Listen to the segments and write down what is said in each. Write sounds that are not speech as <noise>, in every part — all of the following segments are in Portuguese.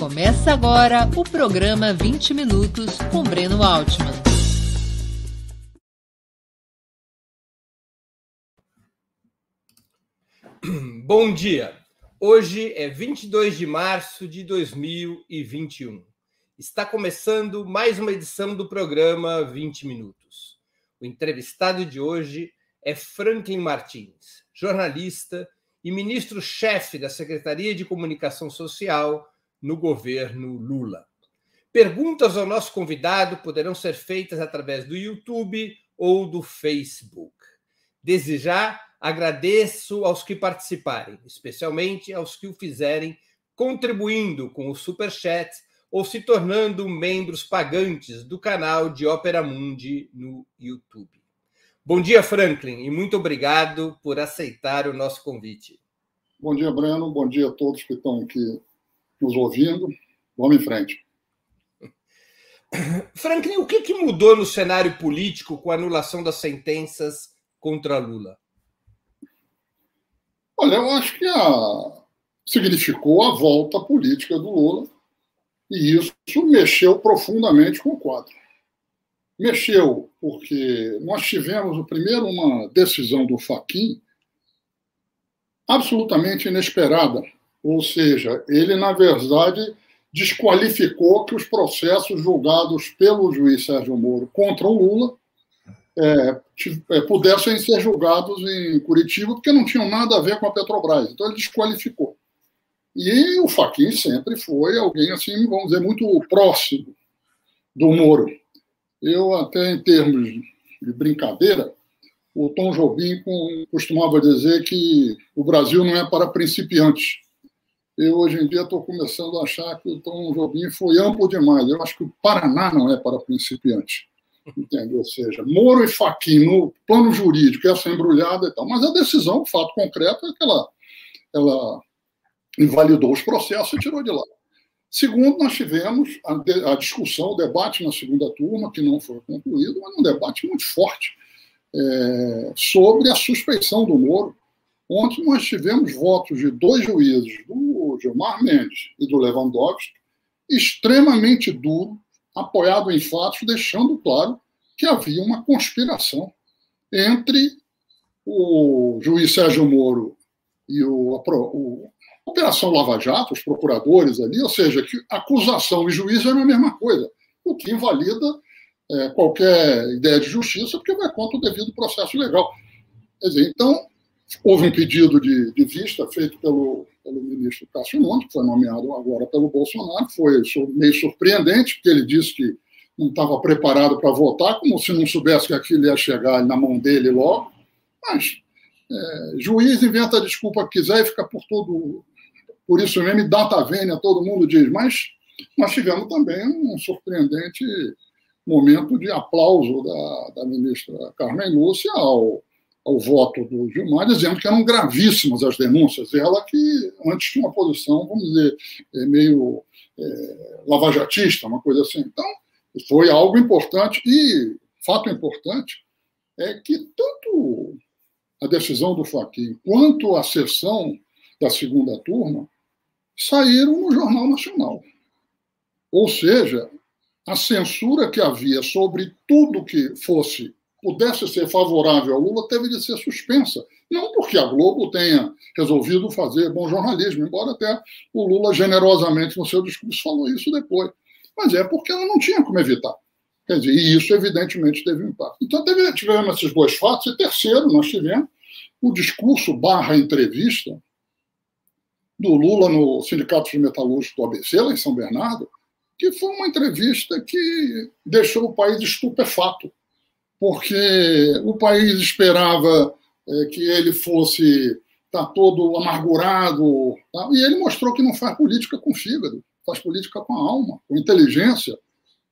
Começa agora o programa 20 Minutos com Breno Altman. <clears throat> Bom dia. Hoje é 22 de março de 2021. Está começando mais uma edição do programa 20 Minutos. O entrevistado de hoje é Franklin Martins, jornalista e ministro-chefe da Secretaria de Comunicação Social no governo Lula. Perguntas ao nosso convidado poderão ser feitas através do YouTube ou do Facebook. Desde já, agradeço aos que participarem, especialmente aos que o fizerem contribuindo com o Super Chat ou se tornando membros pagantes do canal de Ópera Mundi no YouTube. Bom dia, Franklin, e muito obrigado por aceitar o nosso convite. Bom dia, Breno. Bom dia a todos que estão aqui nos ouvindo. Vamos em frente. <coughs> Franklin, o que, que mudou no cenário político com a anulação das sentenças contra Lula? Olha, eu acho que a... significou a volta política do Lula e isso mexeu profundamente com o quadro. Mexeu porque nós tivemos, primeiro, uma decisão do Faquin absolutamente inesperada ou seja, ele, na verdade, desqualificou que os processos julgados pelo juiz Sérgio Moro contra o Lula é, é, pudessem ser julgados em Curitiba, porque não tinham nada a ver com a Petrobras. Então, ele desqualificou. E o Faquin sempre foi alguém, assim, vamos dizer, muito próximo do Moro. Eu, até em termos de brincadeira, o Tom Jobim costumava dizer que o Brasil não é para principiantes eu hoje em dia estou começando a achar que o Tom Jobim foi amplo demais. Eu acho que o Paraná não é para principiante. Entende? Ou seja, Moro e Faquin no plano jurídico, essa embrulhada e tal. Mas a decisão, o fato concreto, é que ela, ela invalidou os processos e tirou de lá. Segundo, nós tivemos a, a, discussão, o debate na segunda turma, que não foi concluído, mas um debate muito forte é, sobre a suspeição do Moro Ontem nós tivemos votos de dois juízes, do Gilmar Mendes e do Lewandowski, extremamente duro, apoiado em fatos, deixando claro que havia uma conspiração entre o juiz Sérgio Moro e o, a, o Operação Lava Jato, os procuradores ali, ou seja, que acusação e juiz eram a mesma coisa, o que invalida é, qualquer ideia de justiça, porque vai contra o devido processo legal. Quer dizer, então, Houve um pedido de, de vista feito pelo, pelo ministro Cássio Nunes, que foi nomeado agora pelo Bolsonaro. Foi meio surpreendente, porque ele disse que não estava preparado para votar, como se não soubesse que aquilo ia chegar na mão dele logo. Mas é, juiz inventa a desculpa que quiser e fica por todo. Por isso mesmo, data vênia, todo mundo diz. Mas nós tivemos também um surpreendente momento de aplauso da, da ministra Carmen Lúcia ao ao voto do Gilmar, dizendo que eram gravíssimas as denúncias. Ela que antes tinha uma posição, vamos dizer, é, meio é, lavajatista, uma coisa assim. Então, foi algo importante. E fato importante é que tanto a decisão do Fachin quanto a sessão da segunda turma saíram no Jornal Nacional. Ou seja, a censura que havia sobre tudo que fosse pudesse ser favorável ao Lula teve de ser suspensa. Não porque a Globo tenha resolvido fazer bom jornalismo, embora até o Lula generosamente no seu discurso falou isso depois. Mas é porque ela não tinha como evitar. Quer dizer, e isso evidentemente teve um impacto. Então teve, tivemos esses dois fatos. E terceiro, nós tivemos o discurso barra entrevista do Lula no Sindicato de Metalúrgicos do ABC, lá em São Bernardo, que foi uma entrevista que deixou o país estupefato porque o país esperava é, que ele fosse tá todo amargurado, tá? e ele mostrou que não faz política com fígado, faz política com a alma, com inteligência,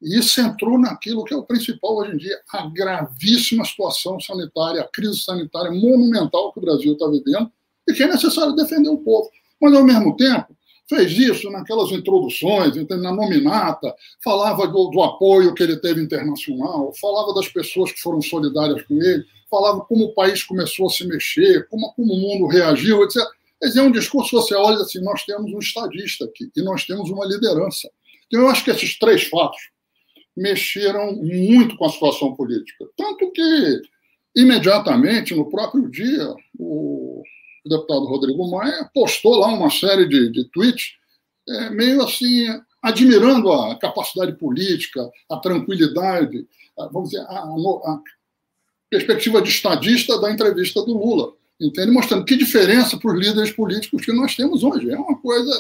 e isso entrou naquilo que é o principal hoje em dia, a gravíssima situação sanitária, a crise sanitária monumental que o Brasil está vivendo, e que é necessário defender o povo. Mas, ao mesmo tempo, fez isso naquelas introduções, na nominata, falava do, do, apoio que ele teve internacional, falava das pessoas que foram solidárias com ele, falava como o país começou a se mexer, como, como o mundo reagiu, etc. É um discurso, você olha assim, nós temos um estadista aqui e nós temos uma liderança. Então, eu acho que esses três fatos mexeram muito com a situação política. Tanto que, imediatamente, no próprio dia, o deputado Rodrigo Maia postou lá uma série de, de tweets é, meio assim, admirando a capacidade política, a tranquilidade, a, vamos dizer, a, a perspectiva de estadista da entrevista do Lula. Entende? Mostrando que diferença para os líderes políticos que nós temos hoje. É uma coisa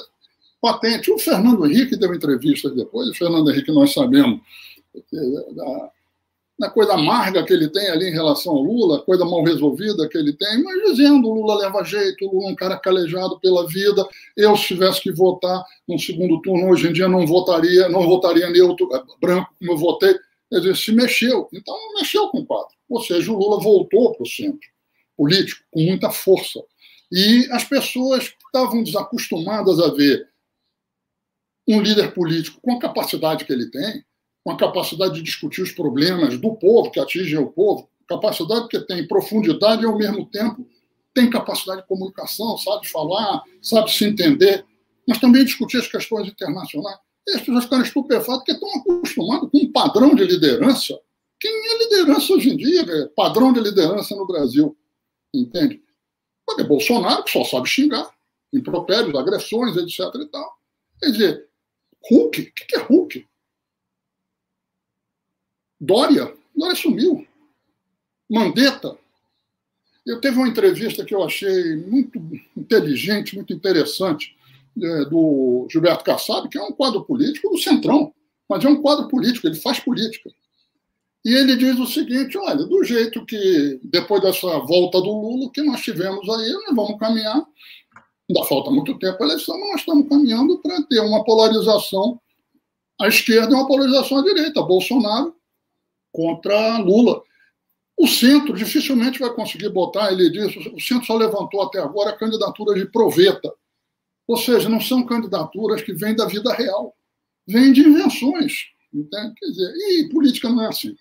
patente. O Fernando Henrique deu entrevista depois, o Fernando Henrique nós sabemos da, da coisa amarga que ele tem ali em relação ao Lula, coisa mal resolvida que ele tem, mas dizendo o Lula leva jeito, o Lula é um cara calejado pela vida, eu se tivesse que votar no segundo turno hoje em dia não votaria, não votaria neutro, eh, branco como eu votei, quer dizer, se mexeu, então mexeu com o quadro, ou seja, o Lula voltou para o centro político com muita força, e as pessoas que estavam desacostumadas a ver um líder político com a capacidade que ele tem, com a capacidade de discutir os problemas do povo, que atingem o povo, capacidade que tem profundidade e, ao mesmo tempo, tem capacidade de comunicação, sabe falar, sabe se entender, mas também discutir as questões internacionais. E as pessoas ficam estupefatas porque estão acostumadas com um padrão de liderança. Quem é liderança hoje em dia? É padrão de liderança no Brasil. Entende? Porque é Bolsonaro, que só sabe xingar, impropérios, agressões, etc. E tal. Quer dizer, Hulk? O que é Hulk? Dória, Dória sumiu. Mandetta. Eu teve uma entrevista que eu achei muito inteligente, muito interessante, é, do Gilberto Kassab, que é um quadro político do Centrão, mas é um quadro político, ele faz política. E ele diz o seguinte: olha, do jeito que, depois dessa volta do Lula, que nós tivemos aí, nós vamos caminhar. Ainda falta muito tempo a eleição, mas nós estamos caminhando para ter uma polarização à esquerda e uma polarização à direita. Bolsonaro contra Lula. O centro dificilmente vai conseguir botar, ele diz, o centro só levantou até agora a candidatura de proveta. Ou seja, não são candidaturas que vêm da vida real, vêm de invenções. Entende? Quer dizer, e política não é assim.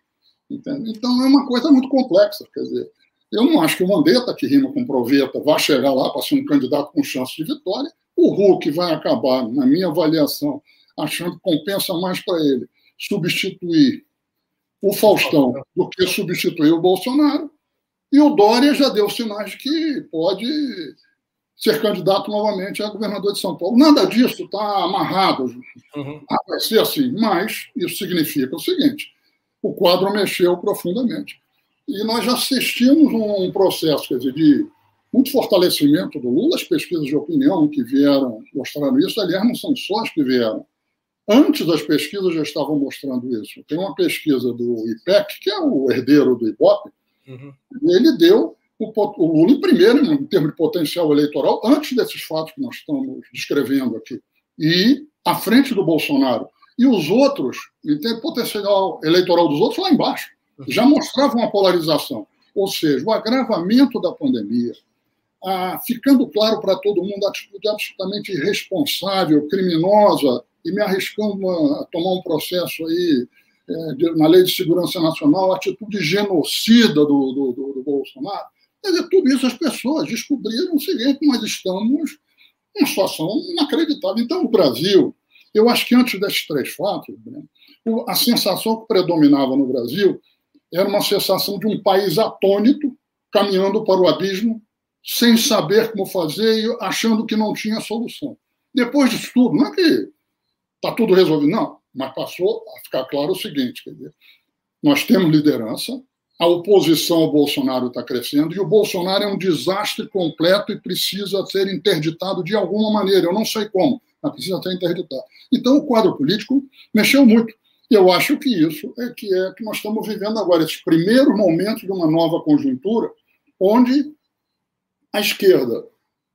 Entende? Então é uma coisa muito complexa. Quer dizer, eu não acho que o Mandetta, que rima com proveta, vá chegar lá para ser um candidato com chance de vitória. O Hulk vai acabar, na minha avaliação, achando que compensa mais para ele substituir o Faustão do que substituir o Bolsonaro. E o Dória já deu sinais de que pode ser candidato novamente a governador de São Paulo. Nada disso está amarrado. Uhum. Ah, vai ser assim. Mas isso significa o seguinte: o quadro mexeu profundamente. E nós já assistimos um processo quer dizer, de muito fortalecimento do Lula. As pesquisas de opinião que vieram mostraram isso. Aliás, não são só as que vieram Antes das pesquisas já estavam mostrando isso. Tem uma pesquisa do IPEC, que é o herdeiro do IBOP, uhum. ele deu o, o, Lula em primeiro, em termos de potencial eleitoral, antes desses fatos que nós estamos descrevendo aqui, e à frente do Bolsonaro. E os outros, e tem potencial eleitoral dos outros lá embaixo, uhum. já mostravam uma polarização. Ou seja, o agravamento da pandemia, a, ficando claro para todo mundo a atitude absolutamente irresponsável, criminosa e me arriscando a, tomar um processo aí é, de, na Lei de Segurança Nacional, atitude genocida do, do, do, do Bolsonaro. Quer dizer, tudo isso as pessoas descobriram o seguinte: nós estamos em uma situação inacreditável. Então, o Brasil, eu acho que antes desses três fatos, a sensação que predominava no Brasil era uma sensação de um país atônito, caminhando para o abismo, sem saber como fazer e achando que não tinha solução. Depois disso tudo, não é que está tudo resolvido. Não, mas passou a ficar claro o seguinte: dizer, nós temos liderança, a oposição ao Bolsonaro está crescendo e o Bolsonaro é um desastre completo e precisa ser interditado de alguma maneira. Eu não sei como, mas precisa ser interditado. Então, o quadro político mexeu muito. Eu acho que isso é que é que nós estamos vivendo agora, esse primeiro momento de uma nova conjuntura, onde a esquerda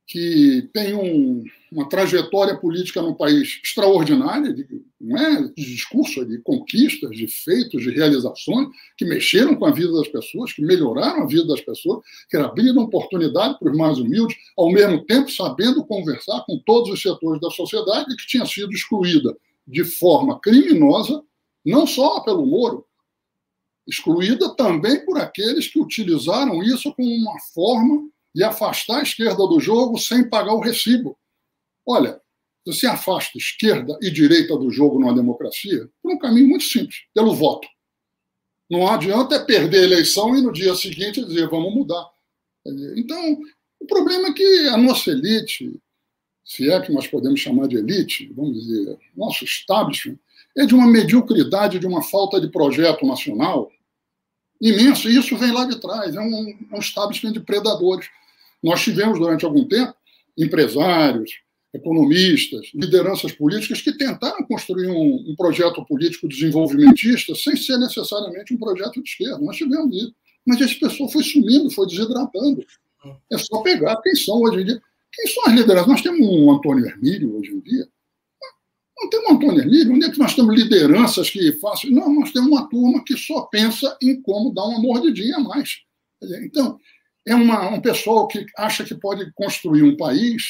que tem um, uma trajetória política no país extraordinária, de, não é, de discurso, de conquistas, de feitos, de realizações, que mexeram com a vida das pessoas, que melhoraram a vida das pessoas, que abriram oportunidade para os mais humildes, ao mesmo tempo sabendo conversar com todos os setores da sociedade que tinha sido excluída de forma criminosa, não só pelo Moro, excluída também por aqueles que utilizaram isso como uma forma e afastar a esquerda do jogo sem pagar o recibo. Olha, você afasta esquerda e direita do jogo numa democracia por um caminho muito simples, pelo voto. Não adianta é perder a eleição e no dia seguinte dizer vamos mudar. Então, o problema é que a nossa elite, se é que nós podemos chamar de elite, vamos dizer, nosso establishment, é de uma mediocridade, de uma falta de projeto nacional imenso, e isso vem lá de trás, é um, é um establishment de predadores. Nós tivemos, durante algum tempo, empresários, economistas, lideranças políticas que tentaram construir um, um, projeto político desenvolvimentista sem ser necessariamente um projeto de esquerda. Nós tivemos isso. Mas esse pessoal foi sumindo, foi desidratando. É só pegar quem são hoje em dia. Quem são as lideranças? Nós temos um Antônio Hermílio hoje em dia. Não temos um Antônio Hermílio. Onde é que nós temos lideranças que façam. Não, nós temos uma turma que só pensa em como dar uma mordidinha a mais. Então, é uma, um pessoal que acha que pode construir um país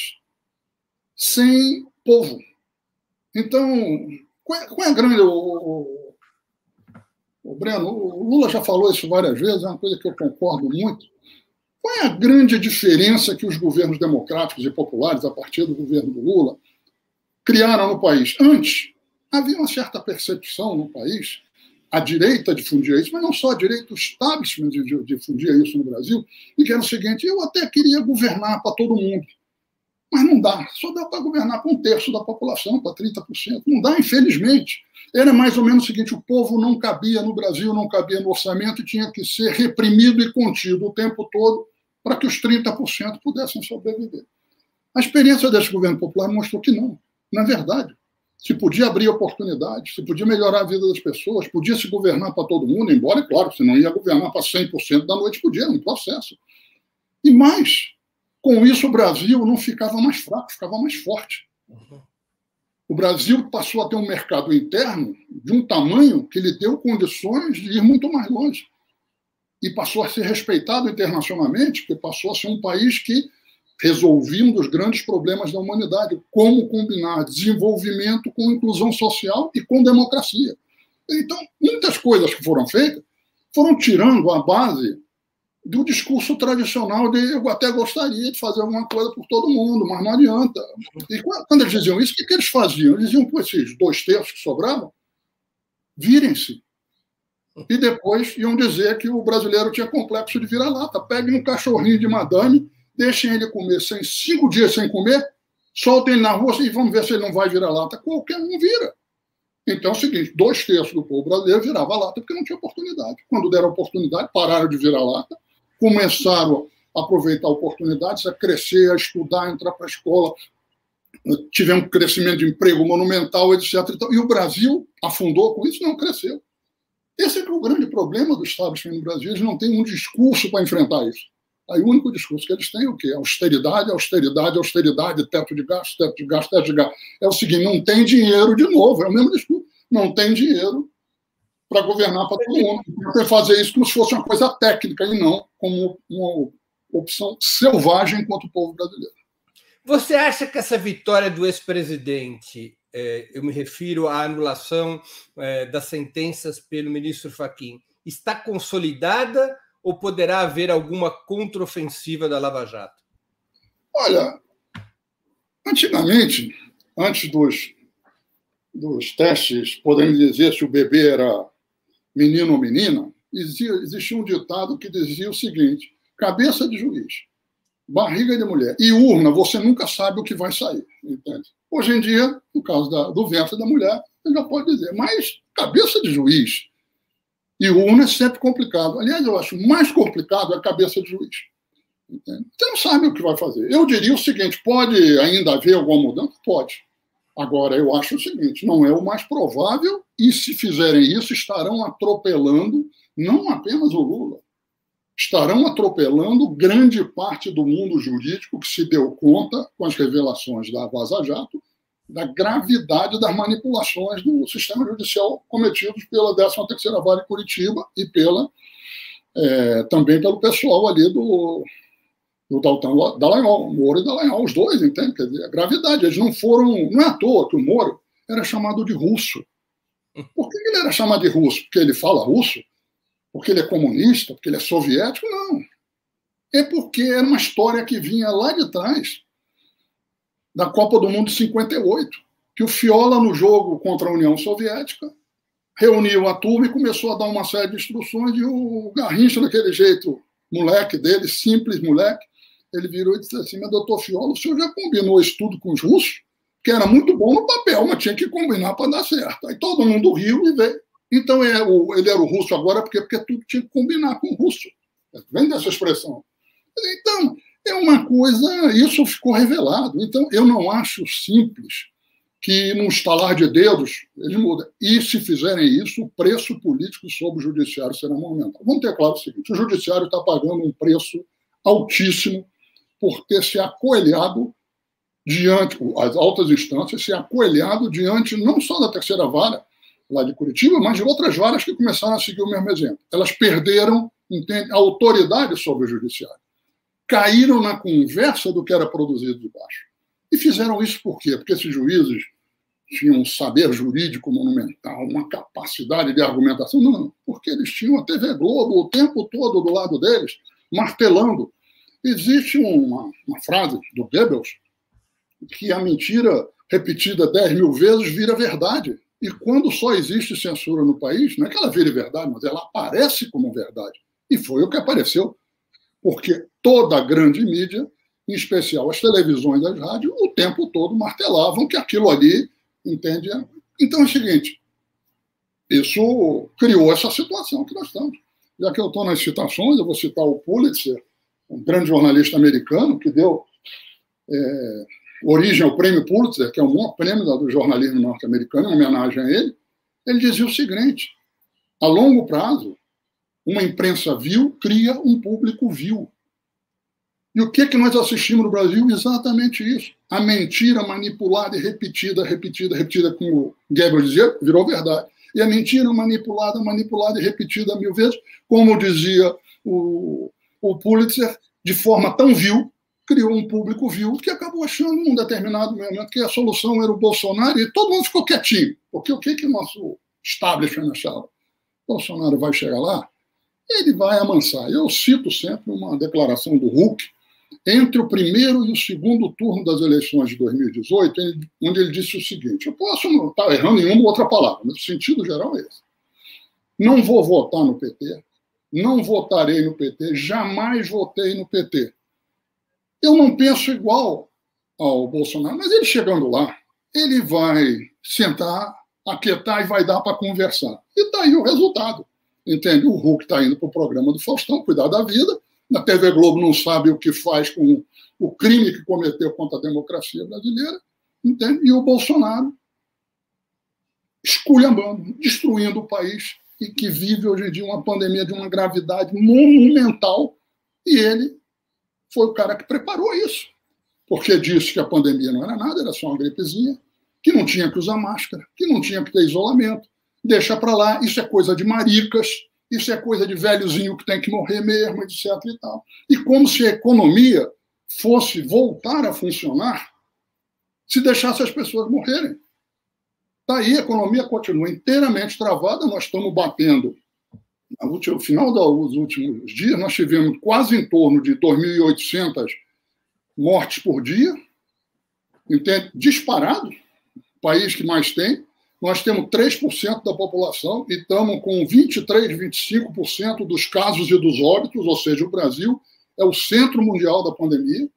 sem povo. Então, qual é, é a grande. O, o, o, Breno, o Lula já falou isso várias vezes, é uma coisa que eu concordo muito. Qual é a grande diferença que os governos democráticos e populares, a partir do governo do Lula, criaram no país? Antes, havia uma certa percepção no país, a direita difundia isso, mas não só a direita, o establishment difundia isso no Brasil, e que era o seguinte: eu até queria governar para todo mundo. Mas não dá, só dá para governar para um terço da população, para 30%. Não dá, infelizmente. Era mais ou menos o seguinte: o povo não cabia no Brasil, não cabia no orçamento e tinha que ser reprimido e contido o tempo todo para que os 30% pudessem sobreviver. A experiência desse governo popular mostrou que não. Na verdade, se podia abrir oportunidades, se podia melhorar a vida das pessoas, podia se governar para todo mundo, embora, claro, se não ia governar para 100% da noite, podia, um processo. E mais, com isso, o Brasil não ficava mais fraco, ficava mais forte. O Brasil passou a ter um mercado interno de um tamanho que lhe deu condições de ir muito mais longe. E passou a ser respeitado internacionalmente, porque passou a ser um país que resolvia um dos grandes problemas da humanidade: como combinar desenvolvimento com inclusão social e com democracia. Então, muitas coisas que foram feitas foram tirando a base do discurso tradicional de eu até gostaria de fazer alguma coisa por todo mundo, mas não adianta. E quando eles diziam isso, o que, que eles faziam? Eles diziam com esses dois terços que sobravam, virem-se. E depois iam dizer que o brasileiro tinha complexo de vira-lata. Peguem um cachorrinho de madame, deixem ele comer sem, cinco dias sem comer, soltem ele na rua e vamos ver se ele não vai virar lata. Qualquer um vira. Então é o seguinte: dois terços do povo brasileiro virava lata porque não tinha oportunidade. Quando deram oportunidade, pararam de virar lata começaram a aproveitar oportunidades, a crescer, a estudar, a entrar para a escola, tivemos um crescimento de emprego monumental, etc. E o Brasil afundou com isso? Não, cresceu. Esse é, é o grande problema do establishment no Brasil, eles não têm um discurso para enfrentar isso. Aí o único discurso que eles têm é o quê? Austeridade, austeridade, austeridade, teto de gasto, teto de gasto, teto de gasto. É o seguinte, não tem dinheiro de novo, é o mesmo discurso. Não tem dinheiro para governar para todo mundo. Para fazer isso como se fosse uma coisa técnica e não como uma opção selvagem contra o povo brasileiro. Você acha que essa vitória do ex-presidente, é, eu me refiro à anulação é, das sentenças pelo ministro Faquim, está consolidada ou poderá haver alguma contraofensiva da Lava Jato? Olha, antigamente, antes dos, dos testes, podemos dizer se o bebê era menino ou menina, existia, um ditado que dizia o seguinte: cabeça de juiz, barriga de mulher e urna, você nunca sabe o que vai sair. Entende? Hoje em dia, no caso da, do ventre da mulher, você já pode dizer, mas cabeça de juiz e urna é sempre complicado. Aliás, eu acho mais complicado a cabeça de juiz. Entende? Você não sabe o que vai fazer. Eu diria o seguinte: pode ainda haver alguma mudança? Pode. Agora, eu acho o seguinte: não é o mais provável, e se fizerem isso, estarão atropelando não apenas o Lula, estarão atropelando grande parte do mundo jurídico que se deu conta, com as revelações da Vaza Jato, da gravidade das manipulações do sistema judicial cometidos pela 13ª Vale Curitiba e pela, é, também pelo pessoal ali do, do Dalton Dallagnol, Moro e Dallagnol, os dois, entende? Quer dizer, a gravidade, eles não foram, não é à toa que o Moro era chamado de russo. Por que ele era chamado de russo? Porque ele fala russo? Porque ele é comunista? Porque ele é soviético? Não. É porque era uma história que vinha lá de trás da Copa do Mundo de 58, que o Fiola, no jogo contra a União Soviética, reuniu a turma e começou a dar uma série de instruções, e o Garrincha, daquele jeito moleque dele, simples moleque, ele virou e disse assim, mas doutor Fiola, o senhor já combinou isso tudo com os russos? Que era muito bom no papel, mas tinha que combinar para dar certo. Aí todo mundo riu e veio. Então é, ele era o russo agora porque, porque tudo tinha que combinar com o russo. Vem dessa expressão. Então, é uma coisa, isso ficou revelado. Então, eu não acho simples que, num estalar de dedos, ele muda. E, se fizerem isso, o preço político sobre o judiciário será monumental. Vamos ter claro o seguinte: o judiciário está pagando um preço altíssimo por ter se acoelhado diante, as altas instâncias, se acoelhado diante não só da terceira vara, lá de Curitiba, mas de outras varas que começaram a seguir o mesmo exemplo. Elas perderam entende, a autoridade sobre o judiciário caíram na conversa do que era produzido de baixo. E fizeram isso por quê? Porque esses juízes tinham um saber jurídico monumental, uma capacidade de argumentação. Não, porque eles tinham a TV Globo o tempo todo do lado deles, martelando. Existe uma, uma frase do Goebbels que a mentira repetida 10 mil vezes vira verdade. E quando só existe censura no país, não é que ela vire verdade, mas ela aparece como verdade. E foi o que apareceu porque toda a grande mídia, em especial as televisões e as rádios, o tempo todo martelavam que aquilo ali, entende? Então é o seguinte, isso criou essa situação que nós estamos. Já que eu estou nas citações, eu vou citar o Pulitzer, um grande jornalista americano que deu é, origem ao prêmio Pulitzer, que é o maior prêmio do jornalismo norte-americano, em homenagem a ele. Ele dizia o seguinte: a longo prazo, uma imprensa vil cria um público vil. E o que, que nós assistimos no Brasil? Exatamente isso. A mentira manipulada e repetida, repetida, repetida, como Goebbels dizia, virou verdade. E a mentira manipulada, manipulada e repetida mil vezes, como dizia o, o Pulitzer, de forma tão vil, criou um público vil que acabou achando, num determinado momento, que a solução era o Bolsonaro e todo mundo ficou quietinho. Porque o que, que o nosso establishment achava? Bolsonaro vai chegar lá, ele vai amansar. Eu cito sempre uma declaração do Hulk, entre o primeiro e o segundo turno das eleições de 2018, onde ele disse o seguinte: eu posso não estar errando em uma ou outra palavra, mas o sentido geral é esse. Não vou votar no PT, não votarei no PT, jamais votei no PT. Eu não penso igual ao Bolsonaro, mas ele chegando lá, ele vai sentar, aquietar e vai dar para conversar. E está aí o resultado. Entende? O Hulk está indo para o programa do Faustão, cuidar da vida. Na TV Globo não sabe o que faz com o crime que cometeu contra a democracia brasileira. Entende? E o Bolsonaro esculhambando, destruindo o país e que vive hoje em dia uma pandemia de uma gravidade monumental. E ele foi o cara que preparou isso. Porque disse que a pandemia não era nada, era só uma gripezinha, que não tinha que usar máscara, que não tinha que ter isolamento, deixa para lá, isso é coisa de maricas, isso é coisa de velhozinho que tem que morrer mesmo, etc. E, tal. e como se a economia fosse voltar a funcionar se deixasse as pessoas morrerem. Daí tá a economia continua inteiramente travada, nós estamos batendo. No final dos últimos dias, nós tivemos quase em torno de 2.800 mortes por dia, entende? disparado, país que mais tem, nós temos 3% da população e estamos com 23, 25% dos casos e dos óbitos, ou seja, o Brasil é o centro mundial da pandemia,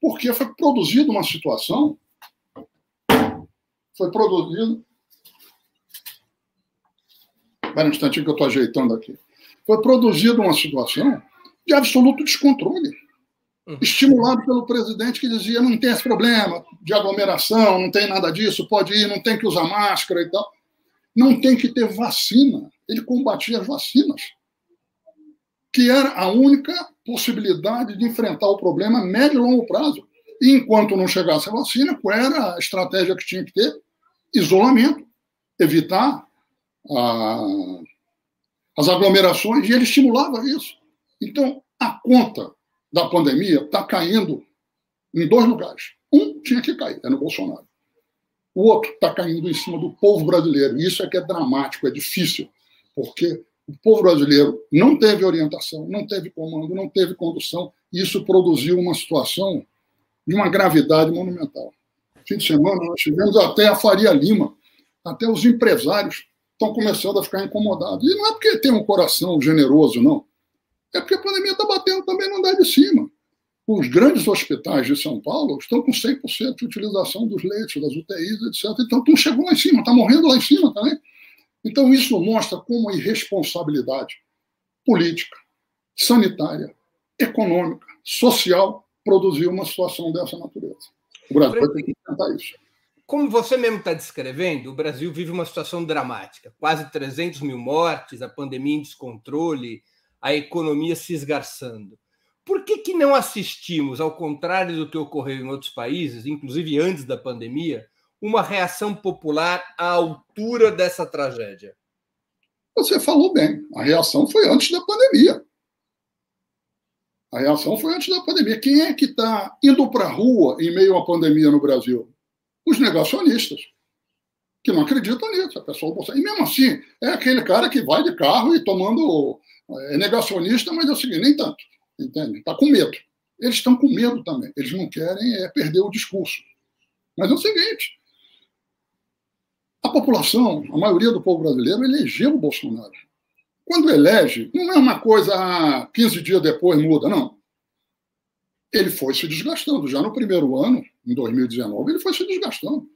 porque foi produzida uma situação, foi produzido. Espera um instantinho que eu estou ajeitando aqui. Foi produzida uma situação de absoluto descontrole Uhum. estimulado pelo presidente que dizia não tem esse problema de aglomeração, não tem nada disso, pode ir, não tem que usar máscara e tal. Não tem que ter vacina. Ele combatia as vacinas, que era a única possibilidade de enfrentar o problema a médio e longo prazo. E enquanto não chegasse a vacina, qual era a estratégia que tinha que ter? Isolamento, evitar a, as aglomerações, e ele estimulava isso. Então, a conta da pandemia está caindo em dois lugares. Um tinha que cair, é no Bolsonaro. O outro está caindo em cima do povo brasileiro. Isso é que é dramático, é difícil, porque O povo brasileiro não teve orientação, não teve comando, não teve condução, e isso produziu uma situação de uma gravidade monumental. Fim de semana, nós tivemos até a Faria Lima, até os empresários estão começando a ficar incomodados. E não é porque tem um coração generoso, não. É porque a pandemia está batendo também no andar de cima. Os grandes hospitais de São Paulo estão com 100% de utilização dos leitos, das UTIs, etc. Então, tudo chegou lá em cima, está morrendo lá em cima também. Então, isso mostra como a irresponsabilidade política, sanitária, econômica, social produziu uma situação dessa natureza. O Brasil que enfrentar isso. Como você mesmo está descrevendo, o Brasil vive uma situação dramática. Quase 300 mil mortes, a pandemia em descontrole, a economia se esgarçando. Por que, que não assistimos, ao contrário do que ocorreu em outros países, inclusive antes da pandemia, uma reação popular à altura dessa tragédia? Você falou bem, a reação foi antes da pandemia. A reação foi antes da pandemia. Quem é que está indo para a rua em meio à pandemia no Brasil? Os negacionistas, que não acreditam nisso. A pessoa E mesmo assim, é aquele cara que vai de carro e tomando. É negacionista, mas é o seguinte, nem tanto. Entende? Está com medo. Eles estão com medo também. Eles não querem é, perder o discurso. Mas é o seguinte: a população, a maioria do povo brasileiro, elegeu o Bolsonaro. Quando elege, não é uma coisa 15 ah, dias depois muda, não. Ele foi se desgastando. Já no primeiro ano, em 2019, ele foi se desgastando.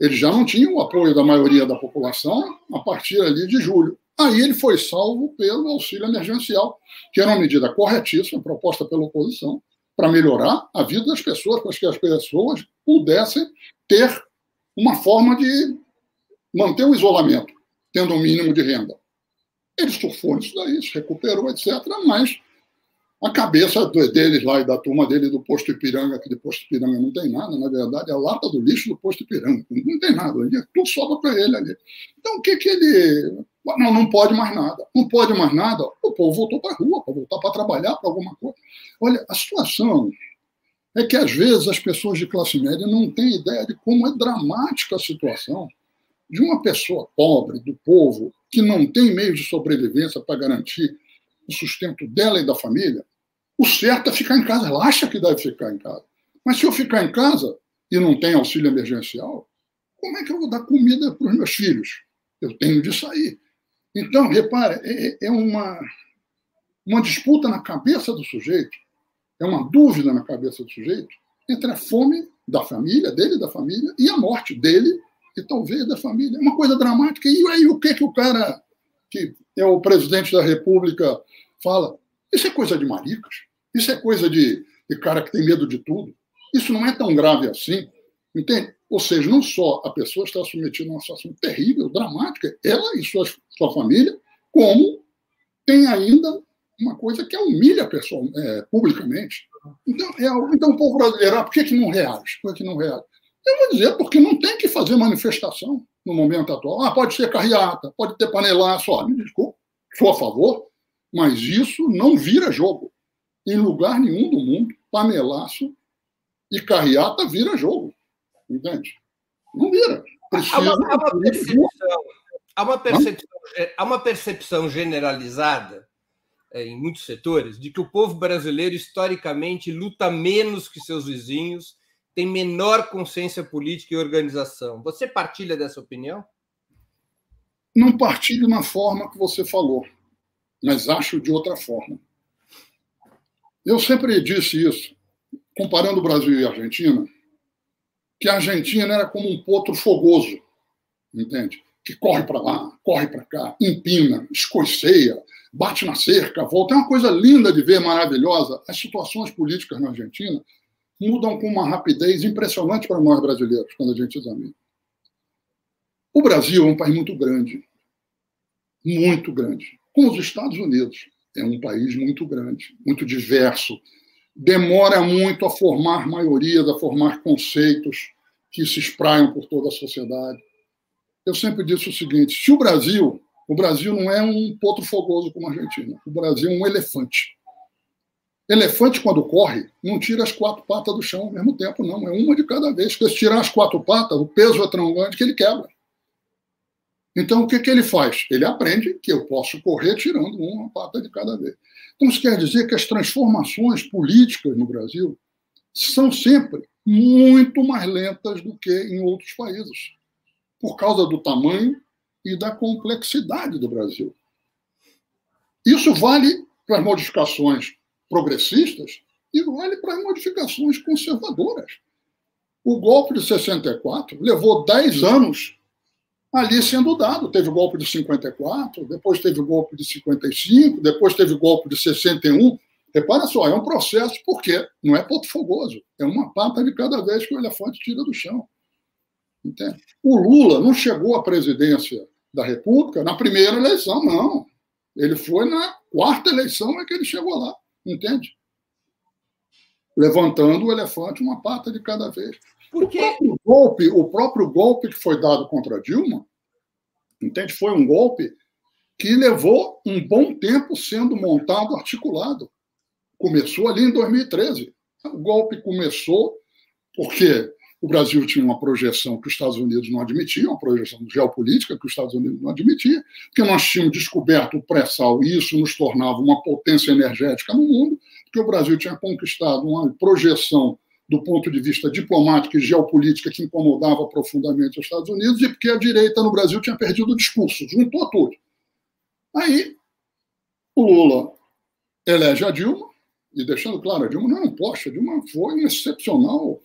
Ele já não tinha o apoio da maioria da população a partir ali de julho. Aí ele foi salvo pelo auxílio emergencial, que era uma medida corretíssima, proposta pela oposição, para melhorar a vida das pessoas, para que as pessoas pudessem ter uma forma de manter o isolamento, tendo um mínimo de renda. Ele surfou nisso daí, se recuperou, etc. Mas a cabeça deles lá e da turma dele do posto Ipiranga, que de posto Ipiranga não tem nada, na verdade, é a lata do lixo do posto Ipiranga. Não tem nada, tudo sobra para ele ali. Então, o que, que ele. Não, não pode mais nada. Não pode mais nada. O povo voltou para a rua, para voltar para trabalhar, para alguma coisa. Olha, a situação é que, às vezes, as pessoas de classe média não têm ideia de como é dramática a situação de uma pessoa pobre, do povo, que não tem meios de sobrevivência para garantir o sustento dela e da família, o certo é ficar em casa. Ela acha que deve ficar em casa. Mas se eu ficar em casa e não tem auxílio emergencial, como é que eu vou dar comida para os meus filhos? Eu tenho de sair. Então, repare, é, é uma, uma disputa na cabeça do sujeito, é uma dúvida na cabeça do sujeito entre a fome da família, dele e da família, e a morte dele e talvez da família. É uma coisa dramática. E aí o que, que o cara, que é o presidente da República, fala? Isso é coisa de maricas. Isso é coisa de, de cara que tem medo de tudo. Isso não é tão grave assim. Entende? Ou seja, não só a pessoa está submetida a uma situação terrível, dramática, ela e sua, sua família, como tem ainda uma coisa que humilha a pessoa é, publicamente. Então, é, então, o povo brasileiro, ah, por que, que não reage? Por que, que não reage? Eu vou dizer porque não tem que fazer manifestação no momento atual. Ah, pode ser carreata, pode ter panelaço. Olha, me desculpe, sou a favor, mas isso não vira jogo. Em lugar nenhum do mundo, panelaço e carreata vira jogo. Entende? Não vira. Precisa há, uma, há, uma percepção, há, uma percepção, há uma percepção generalizada é, em muitos setores de que o povo brasileiro historicamente luta menos que seus vizinhos tem menor consciência política e organização. Você partilha dessa opinião? Não partilho na forma que você falou, mas acho de outra forma. Eu sempre disse isso, comparando o Brasil e a Argentina, que a Argentina era como um potro fogoso, entende? Que corre para lá, corre para cá, empina, escoceia, bate na cerca, volta. É uma coisa linda de ver, maravilhosa. As situações políticas na Argentina mudam com uma rapidez impressionante para nós brasileiros, quando a gente examina. O Brasil é um país muito grande, muito grande. Como os Estados Unidos, é um país muito grande, muito diverso. Demora muito a formar maiorias, a formar conceitos que se espraiam por toda a sociedade. Eu sempre disse o seguinte: se o Brasil, o Brasil não é um potro fogoso como a Argentina, o Brasil é um elefante. Elefante, quando corre, não tira as quatro patas do chão ao mesmo tempo, não. É uma de cada vez. Porque se tirar as quatro patas, o peso é tão grande que ele quebra. Então, o que, que ele faz? Ele aprende que eu posso correr tirando uma pata de cada vez. Então, isso quer dizer que as transformações políticas no Brasil são sempre muito mais lentas do que em outros países, por causa do tamanho e da complexidade do Brasil. Isso vale para as modificações progressistas e vale para as modificações conservadoras. O golpe de 64 levou 10 anos ali sendo dado. Teve o golpe de 54, depois teve o golpe de 55, depois teve o golpe de 61. Repara só, é um processo, porque não é ponto fogoso, é uma pata de cada vez que o elefante tira do chão. Entende? O Lula não chegou à presidência da República na primeira eleição, não. Ele foi na quarta eleição é que ele chegou lá, entende? Levantando o elefante uma pata de cada vez. Porque... O, próprio golpe, o próprio golpe que foi dado contra Dilma, entende? Foi um golpe que levou um bom tempo sendo montado, articulado. Começou ali em 2013. O golpe começou porque o Brasil tinha uma projeção que os Estados Unidos não admitiam, uma projeção geopolítica que os Estados Unidos não admitiam, porque nós tínhamos descoberto o pré-sal e isso nos tornava uma potência energética no mundo, porque o Brasil tinha conquistado uma projeção do ponto de vista diplomático e geopolítica que incomodava profundamente os Estados Unidos e porque a direita no Brasil tinha perdido o discurso, juntou tudo. Aí o Lula elege a Dilma, e deixando claro, a Dilma não era um poste, a Dilma foi um excepcional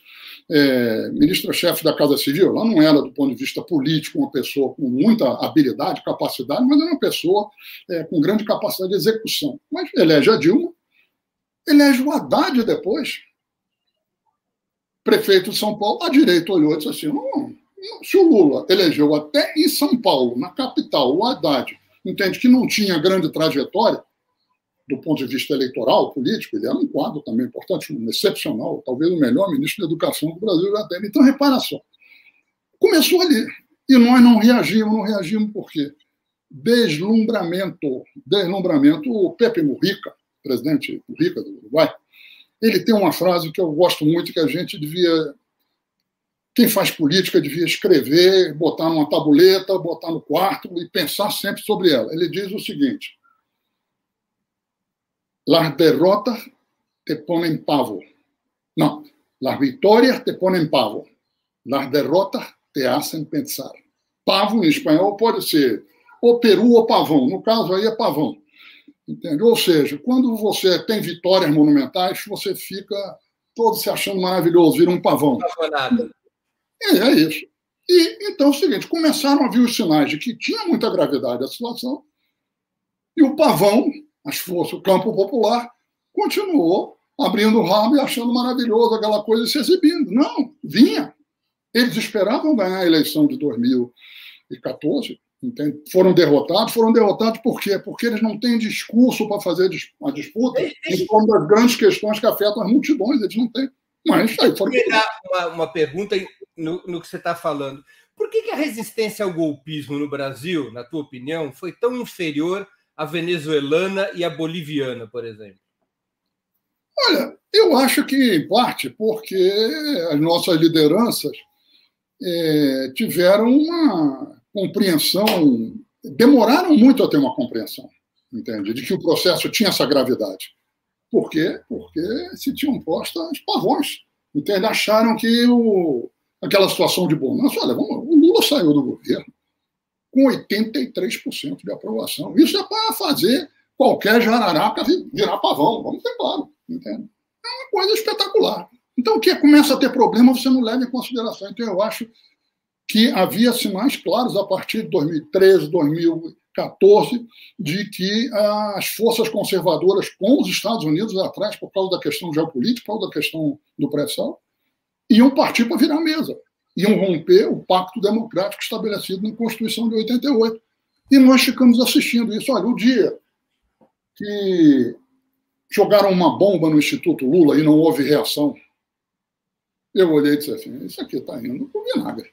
é, ministra-chefe da Casa Civil. Ela não era, do ponto de vista político, uma pessoa com muita habilidade, capacidade, mas era uma pessoa é, com grande capacidade de execução. Mas elege a Dilma, elege o Haddad depois, prefeito de São Paulo, a direita olhou e disse assim: não, se o Lula elegeu até em São Paulo, na capital, o Haddad, entende que não tinha grande trajetória, do ponto de vista eleitoral, político, ele era um quadro também importante, um excepcional, talvez o melhor ministro da Educação do Brasil já teve. Então, repara só. Começou ali. E nós não reagimos, não reagimos por quê? Deslumbramento. Deslumbramento. O Pepe Mujica, presidente Mujica do Uruguai, ele tem uma frase que eu gosto muito, que a gente devia. Quem faz política devia escrever, botar numa tabuleta, botar no quarto e pensar sempre sobre ela. Ele diz o seguinte: Las derrotas te ponen pavo. Não, las vitórias te ponen pavo. Las derrotas te hacen pensar. Pavo em espanhol pode ser ou peru ou pavão. No caso aí é pavão. Entende? Ou seja, quando você tem vitórias monumentais, você fica todo se achando maravilhoso, vira um pavão. É, é isso. E então é o seguinte: começaram a vir os sinais de que tinha muita gravidade a situação, e o pavão, as forças, o campo popular, continuou abrindo o rabo e achando maravilhoso aquela coisa e se exibindo. Não, vinha. Eles esperavam ganhar a eleição de 2014 Entende? Foram derrotados, foram derrotados por quê? Porque eles não têm discurso para fazer a disputa. E uma das grandes questões que afetam as multidões, eles não têm. Mas aí foram. Uma, uma pergunta no, no que você está falando. Por que, que a resistência ao golpismo no Brasil, na tua opinião, foi tão inferior à venezuelana e à boliviana, por exemplo? Olha, eu acho que, em parte, porque as nossas lideranças é, tiveram uma compreensão, demoraram muito a ter uma compreensão, entende? De que o processo tinha essa gravidade. Por quê? Porque se tinham postas pavões, entende? Acharam que o, aquela situação de nossa, olha, vamos, o Lula saiu do governo com 83% de aprovação. Isso é para fazer qualquer jararaca virar pavão, vamos ter claro, entende? É uma coisa espetacular. Então, o que começa a ter problema, você não leva em consideração. Então, eu acho que havia sinais claros a partir de 2013, 2014, de que as forças conservadoras com os Estados Unidos atrás, por causa da questão geopolítica, por causa da questão do pré-sal, iam partir para virar mesa, iam romper o pacto democrático estabelecido na Constituição de 88. E nós ficamos assistindo isso. Olha, o dia que jogaram uma bomba no Instituto Lula e não houve reação, eu olhei e disse assim: isso aqui está indo o vinagre.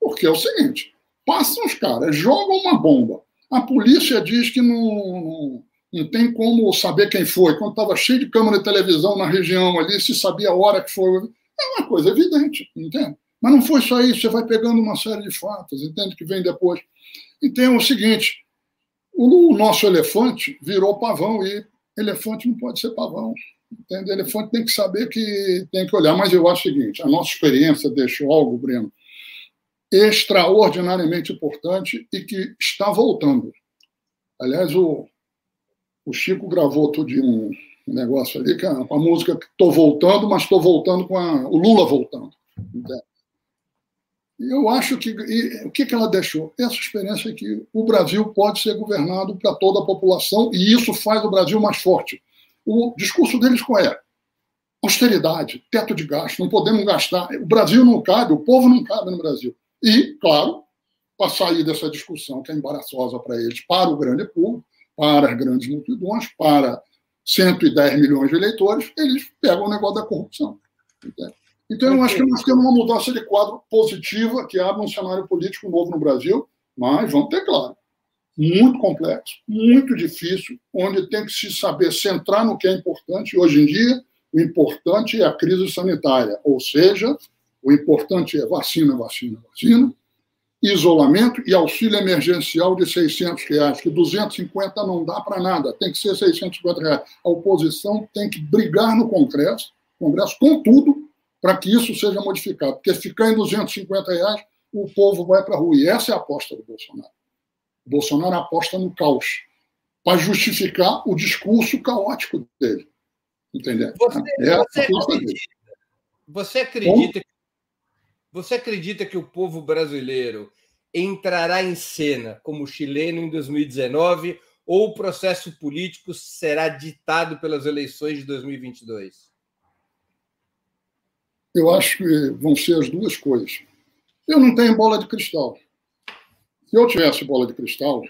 Porque é o seguinte: passam os caras, jogam uma bomba. A polícia diz que não, não, não tem como saber quem foi. Quando estava cheio de câmera de televisão na região ali, se sabia a hora que foi. É uma coisa evidente, entende? Mas não foi só isso, você vai pegando uma série de fatos, entende? Que vem depois. Então é o seguinte: o nosso elefante virou pavão e elefante não pode ser pavão. Entende? Elefante tem que saber que tem que olhar. Mas eu acho o seguinte: a nossa experiência deixou algo, Breno, extraordinariamente importante e que está voltando. Aliás, o, o Chico gravou de um negócio ali, que é a música estou voltando, mas estou voltando com a, o Lula voltando. Entende? Eu acho que e, o que, que ela deixou? Essa experiência que o Brasil pode ser governado para toda a população e isso faz o Brasil mais forte. O discurso deles qual é? Austeridade, teto de gasto, não podemos gastar. O Brasil não cabe, o povo não cabe no Brasil. E, claro, para sair dessa discussão que é embaraçosa para eles, para o grande público, para as grandes multidões, para 110 milhões de eleitores, eles pegam o negócio da corrupção. Entende? Então, eu acho que nós temos uma mudança de quadro positiva que abre um cenário político novo no Brasil, mas vamos ter claro, muito complexo, muito difícil, onde tem que se saber centrar no que é importante. Hoje em dia, o importante é a crise sanitária, ou seja, o importante é vacina, vacina, vacina, isolamento e auxílio emergencial de 600 reais, que 250 não dá para nada, tem que ser 650 reais. A oposição tem que brigar no Congresso, Congresso com tudo, para que isso seja modificado. Porque ficar em 250 reais, o povo vai para a rua. E essa é a aposta do Bolsonaro. O Bolsonaro aposta no caos, para justificar o discurso caótico dele. Entendeu? Você, é você acredita, você, acredita, você acredita que o povo brasileiro entrará em cena como chileno em 2019 ou o processo político será ditado pelas eleições de 2022? Eu acho que vão ser as duas coisas. Eu não tenho bola de cristal. Se eu tivesse bola de cristal,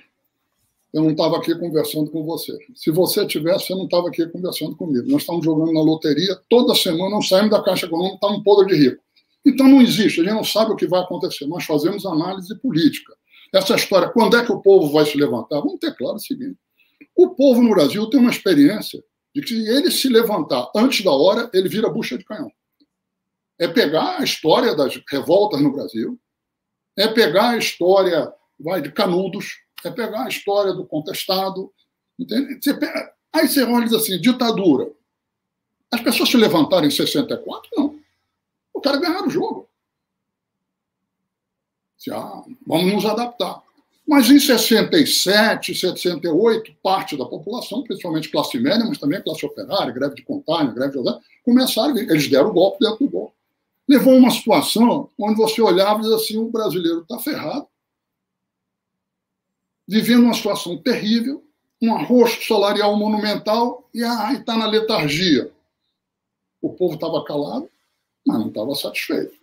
eu não estava aqui conversando com você. Se você tivesse, você não estava aqui conversando comigo. Nós estamos jogando na loteria, toda semana não saímos da Caixa Econômica, estamos podre de rico. Então não existe, a gente não sabe o que vai acontecer. Nós fazemos análise política. Essa história, quando é que o povo vai se levantar? Vamos ter claro o seguinte: o povo no Brasil tem uma experiência de que se ele se levantar antes da hora, ele vira bucha de canhão é pegar a história das revoltas no Brasil, é pegar a história vai, de Canudos, é pegar a história do contestado. Entende? Você pega, aí você olha e diz assim: ditadura. As pessoas se levantaram em 64? Não. O cara ganhou o jogo. Ah, vamos nos adaptar. Mas em 67, 68, parte da população, principalmente classe média, mas também classe operária, greve de contagem, greve de começaram, eles deram o golpe dentro do golpe levou a uma situação onde você olhava e dizia assim: o brasileiro está ferrado, vivendo uma situação terrível, um arroxo salarial monumental e está na letargia. O povo estava calado, mas não estava satisfeito.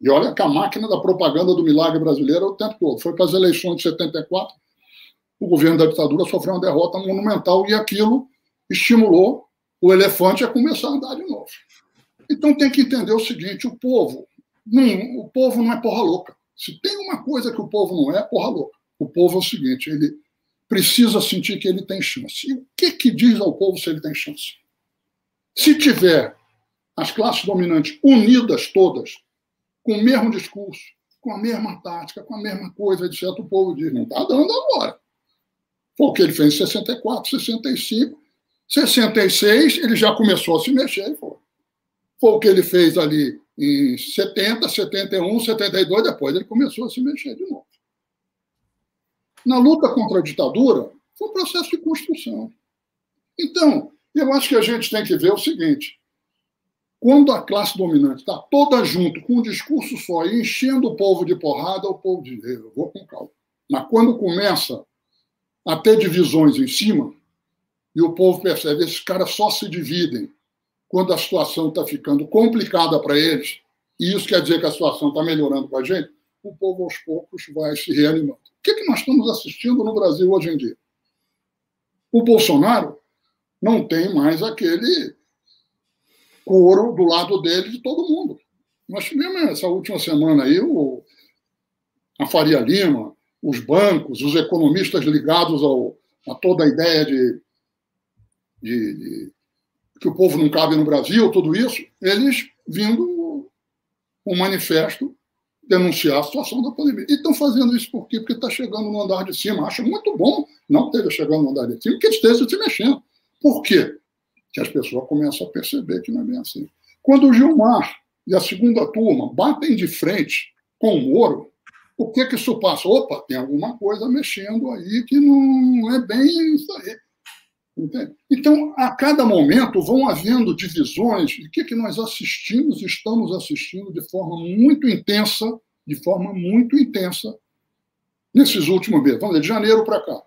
E olha que a máquina da propaganda do milagre brasileiro é o tempo todo. Foi para as eleições de 74, o governo da ditadura sofreu uma derrota monumental e aquilo estimulou o elefante a começar a andar de novo. Então tem que entender o seguinte: o povo, não, o povo não é porra louca. Se tem uma coisa que o povo não é, é porra louca. O povo é o seguinte: ele precisa sentir que ele tem chance. E o que, que diz ao povo se ele tem chance? Se tiver as classes dominantes unidas todas, com o mesmo discurso, com a mesma tática, com a mesma coisa, etc., o povo diz: não está dando agora. Foi o que ele fez em 64, 65. 66, ele já começou a se mexer e foi. Foi o que ele fez ali em 70, 71, 72, depois ele começou a se mexer de novo. Na luta contra a ditadura, foi um processo de construção. Então, eu acho que a gente tem que ver o seguinte: quando a classe dominante está toda junto, com um discurso só, e enchendo o povo de porrada, o povo diz: eu vou com calma. Mas quando começa a ter divisões em cima, e o povo percebe, esses caras só se dividem quando a situação está ficando complicada para eles, e isso quer dizer que a situação está melhorando com a gente, o povo aos poucos vai se reanimando. O que, é que nós estamos assistindo no Brasil hoje em dia? O Bolsonaro não tem mais aquele coro do lado dele de todo mundo. Nós tivemos essa última semana aí o, a Faria Lima, os bancos, os economistas ligados ao, a toda a ideia de, de, de que o povo não cabe no Brasil, tudo isso, eles vindo um manifesto denunciar a situação da pandemia. E estão fazendo isso por quê? Porque está chegando no andar de cima. Acho muito bom não esteja chegando no andar de cima, que esteja se mexendo. Por quê? Que as pessoas começam a perceber que não é bem assim. Quando o Gilmar e a segunda turma batem de frente com o Moro, o que que isso passa? Opa, tem alguma coisa mexendo aí que não é bem isso aí. Então, a cada momento vão havendo divisões. O que, que nós assistimos, estamos assistindo de forma muito intensa, de forma muito intensa, nesses últimos meses. Vamos dizer, de janeiro para cá.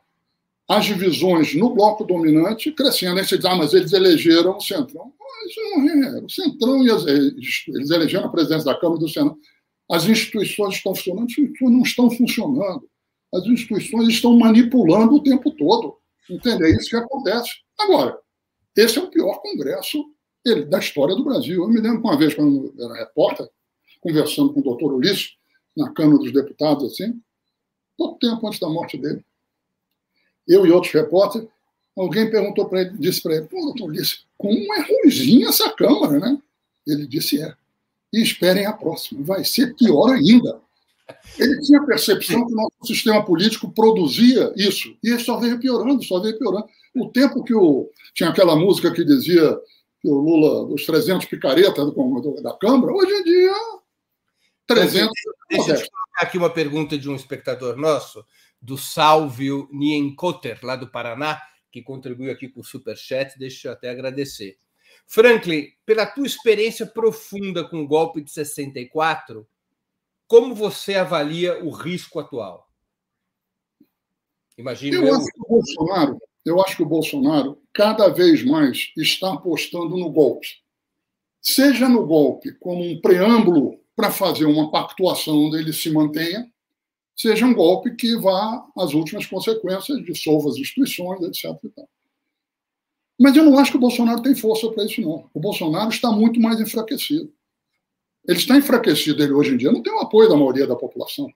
As divisões no bloco dominante crescendo. Aí você diz, ah, mas eles elegeram o Centrão. Mas não é. O Centrão, e as, eles elegeram a presidência da Câmara do Senado. As instituições estão funcionando, as instituições não estão funcionando. As instituições estão manipulando o tempo todo. Entende? É isso que acontece. Agora, esse é o pior congresso da história do Brasil. Eu me lembro uma vez, quando eu era repórter, conversando com o doutor Ulisses, na Câmara dos Deputados, assim, pouco tempo antes da morte dele. Eu e outros repórteres, alguém perguntou para ele, disse para ele, pô, doutor Ulisses, como é ruimzinha essa Câmara, né? Ele disse, é. E esperem a próxima, vai ser pior ainda. Ele tinha a percepção que o nosso sistema político produzia isso, e isso só veio piorando, só veio piorando. O tempo que o, tinha aquela música que dizia que o Lula, os 300 picaretas do, da Câmara, hoje em dia, 300. Deixa eu te colocar aqui uma pergunta de um espectador nosso, do Salvio Nienkotter, lá do Paraná, que contribuiu aqui com o Superchat, deixa eu até agradecer. Franklin, pela tua experiência profunda com o golpe de 64, como você avalia o risco atual? Imagina. Eu, eu... Acho que o Bolsonaro, eu acho que o Bolsonaro cada vez mais está apostando no golpe. Seja no golpe como um preâmbulo para fazer uma pactuação onde ele se mantenha, seja um golpe que vá às últimas consequências, dissolva as instituições, etc. Mas eu não acho que o Bolsonaro tem força para isso, não. O Bolsonaro está muito mais enfraquecido. Ele está enfraquecido ele hoje em dia, não tem o apoio da maioria da população.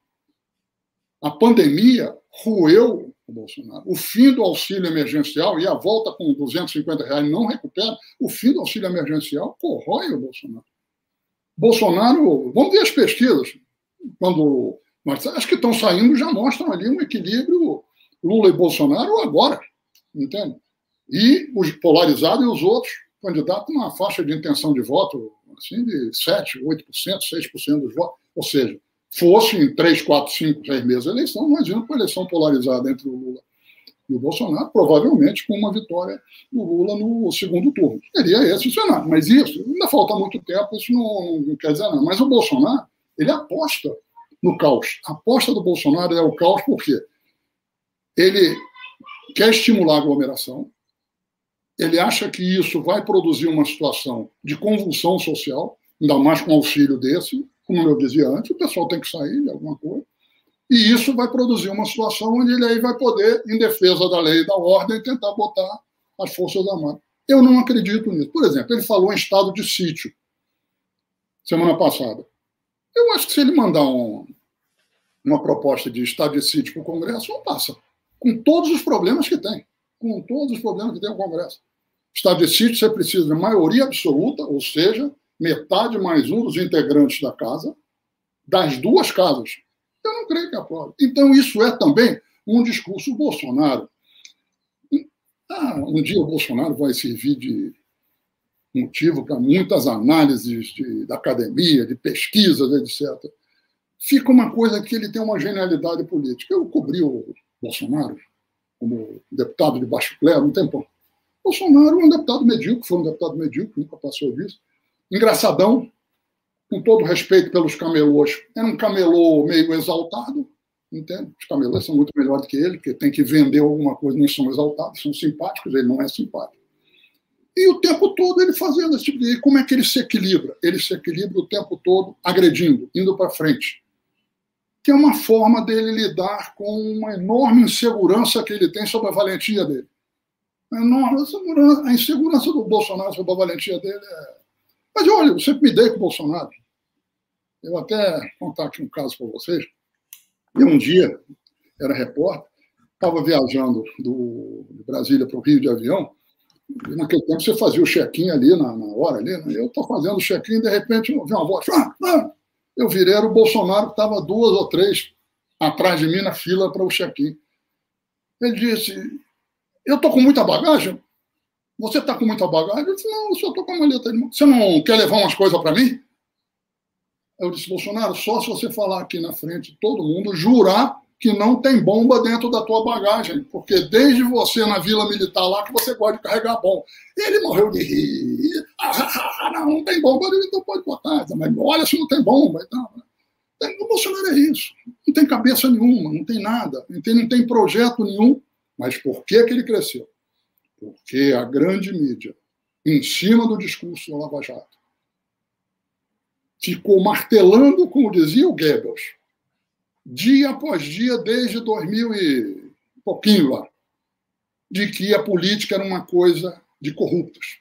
A pandemia roeu o Bolsonaro. O fim do auxílio emergencial e a volta com 250 reais não recupera. O fim do auxílio emergencial corrói o Bolsonaro. Bolsonaro, vamos ver as pesquisas, quando as que estão saindo já mostram ali um equilíbrio Lula e Bolsonaro agora, entende? E os polarizados e os outros candidatos uma faixa de intenção de voto assim, de 7%, 8%, 6% dos votos. Ou seja, fosse em 3, 4, 5, 6 meses a eleição, imagina com a eleição polarizada entre o Lula e o Bolsonaro, provavelmente com uma vitória do Lula no segundo turno. Seria esse o cenário. Mas isso, ainda falta muito tempo, isso não, não quer dizer nada. Mas o Bolsonaro, ele aposta no caos. A aposta do Bolsonaro é o caos porque ele quer estimular a aglomeração, ele acha que isso vai produzir uma situação de convulsão social, ainda mais com auxílio desse, como eu dizia antes, o pessoal tem que sair de alguma coisa, e isso vai produzir uma situação onde ele aí vai poder, em defesa da lei e da ordem, tentar botar as forças armadas. Eu não acredito nisso. Por exemplo, ele falou em estado de sítio semana passada. Eu acho que se ele mandar um, uma proposta de estado de sítio para o Congresso, não passa. Com todos os problemas que tem. Com todos os problemas que tem o Congresso. Estado de sítio, você precisa de maioria absoluta, ou seja, metade mais um dos integrantes da casa, das duas casas. Eu não creio que aprove. Então, isso é também um discurso Bolsonaro. Ah, um dia o Bolsonaro vai servir de motivo para muitas análises de, da academia, de pesquisas, etc. Fica uma coisa que ele tem uma genialidade política. Eu cobri o Bolsonaro como deputado de baixo clero um tempão. Bolsonaro é um deputado medíocre, foi um deputado medíocre, nunca passou disso. Engraçadão, com todo respeito pelos camelôs, era um camelô meio exaltado, entende? Os camelôs são muito melhores que ele, porque tem que vender alguma coisa, não são exaltados, são simpáticos, ele não é simpático. E o tempo todo ele fazendo esse tipo de. E como é que ele se equilibra? Ele se equilibra o tempo todo agredindo, indo para frente. Que é uma forma dele lidar com uma enorme insegurança que ele tem sobre a valentia dele. A insegurança do Bolsonaro sobre a valentia dele é. Mas olha, eu sempre me dei com o Bolsonaro. Eu até contar aqui um caso para vocês. Eu um dia era repórter, estava viajando do, de Brasília para o Rio de avião, e naquele tempo você fazia o check-in ali na, na, hora ali, né? eu estou fazendo o check-in, de repente eu vi uma voz, ah, ah! Eu virei, era o Bolsonaro que estava duas ou três atrás de mim na fila para o check-in. Ele disse: Eu estou com muita bagagem? Você está com muita bagagem? Eu disse: Não, eu só estou com a maleta de mão. Você não quer levar umas coisas para mim? Eu disse: Bolsonaro, só se você falar aqui na frente todo mundo, jurar que não tem bomba dentro da tua bagagem, porque desde você na vila militar lá que você gosta de carregar bomba. Ele morreu de rir. Ah, não, não tem bomba, então pode botar. Mas olha se não tem bomba. Então, o Bolsonaro é isso. Não tem cabeça nenhuma, não tem nada, não tem, não tem projeto nenhum. Mas por que, que ele cresceu? Porque a grande mídia, em cima do discurso do Lava Jato, ficou martelando, como dizia o Goebbels, dia após dia, desde 2000 e pouquinho lá, de que a política era uma coisa de corruptos.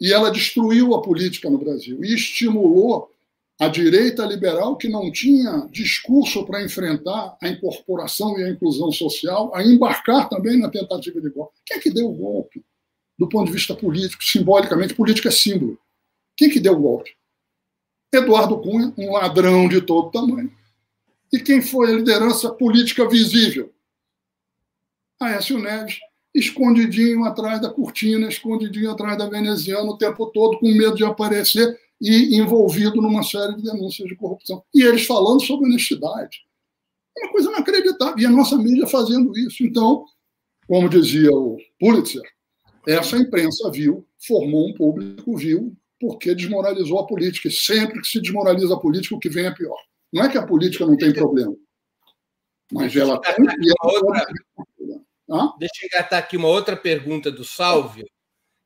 E ela destruiu a política no Brasil e estimulou a direita liberal, que não tinha discurso para enfrentar a incorporação e a inclusão social, a embarcar também na tentativa de golpe. Quem é que deu o golpe? Do ponto de vista político, simbolicamente, política é símbolo. Quem é que deu o golpe? Eduardo Cunha, um ladrão de todo tamanho. E quem foi a liderança política visível? Aécio Neves, escondidinho atrás da cortina, escondidinho atrás da veneziana o tempo todo, com medo de aparecer e envolvido numa série de denúncias de corrupção. E eles falando sobre honestidade. É uma coisa inacreditável. E a nossa mídia fazendo isso. Então, como dizia o Pulitzer, essa imprensa viu, formou um público, viu, porque desmoralizou a política. E sempre que se desmoraliza a política, o que vem é pior. Não é que a política não tem problema, mas ela tem. Outra... Deixa eu engatar aqui uma outra pergunta do Salvio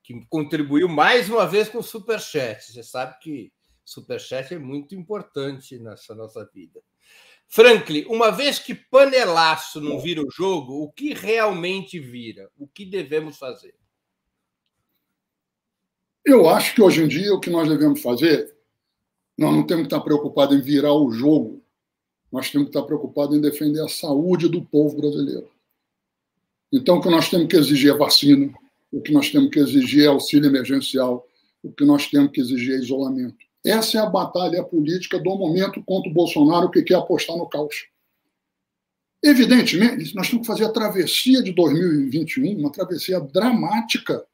que contribuiu mais uma vez com o Superchat. Você sabe que Superchat é muito importante nessa nossa vida. Franklin, uma vez que panelaço não vira o jogo, o que realmente vira? O que devemos fazer? Eu acho que hoje em dia o que nós devemos fazer, nós não temos que estar preocupados em virar o jogo, nós temos que estar preocupados em defender a saúde do povo brasileiro. Então, o que nós temos que exigir é vacina, o que nós temos que exigir é auxílio emergencial, o que nós temos que exigir é isolamento. Essa é a batalha política do momento contra o Bolsonaro que quer apostar no caos. Evidentemente, nós temos que fazer a travessia de 2021, uma travessia dramática,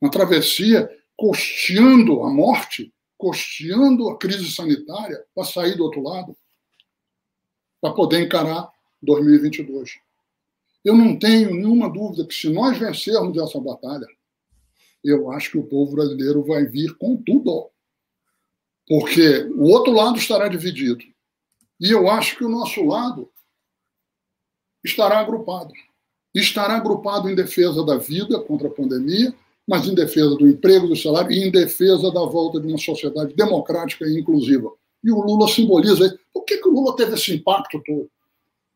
uma travessia costeando a morte, costeando a crise sanitária, para sair do outro lado, para poder encarar 2022. Eu não tenho nenhuma dúvida que se nós vencermos essa batalha, eu acho que o povo brasileiro vai vir com tudo. Porque o outro lado estará dividido. E eu acho que o nosso lado estará agrupado. Estará agrupado em defesa da vida contra a pandemia, mas em defesa do emprego, do salário e em defesa da volta de uma sociedade democrática e inclusiva. E o Lula simboliza isso. Por que, que o Lula teve esse impacto todo?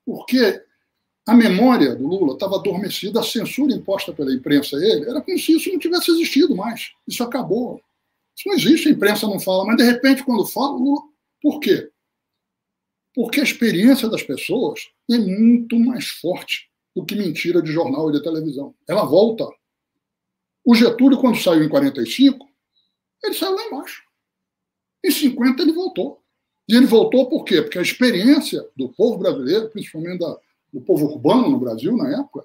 Porque a memória do Lula estava adormecida, a censura imposta pela imprensa a ele era como se isso não tivesse existido mais. Isso acabou. Isso não existe, a imprensa não fala, mas de repente, quando fala, Lula. Por quê? Porque a experiência das pessoas é muito mais forte do que mentira de jornal e de televisão. Ela volta. O Getúlio, quando saiu em 45, ele saiu lá embaixo. Em 50, ele voltou. E ele voltou por quê? Porque a experiência do povo brasileiro, principalmente da, do povo urbano no Brasil na época,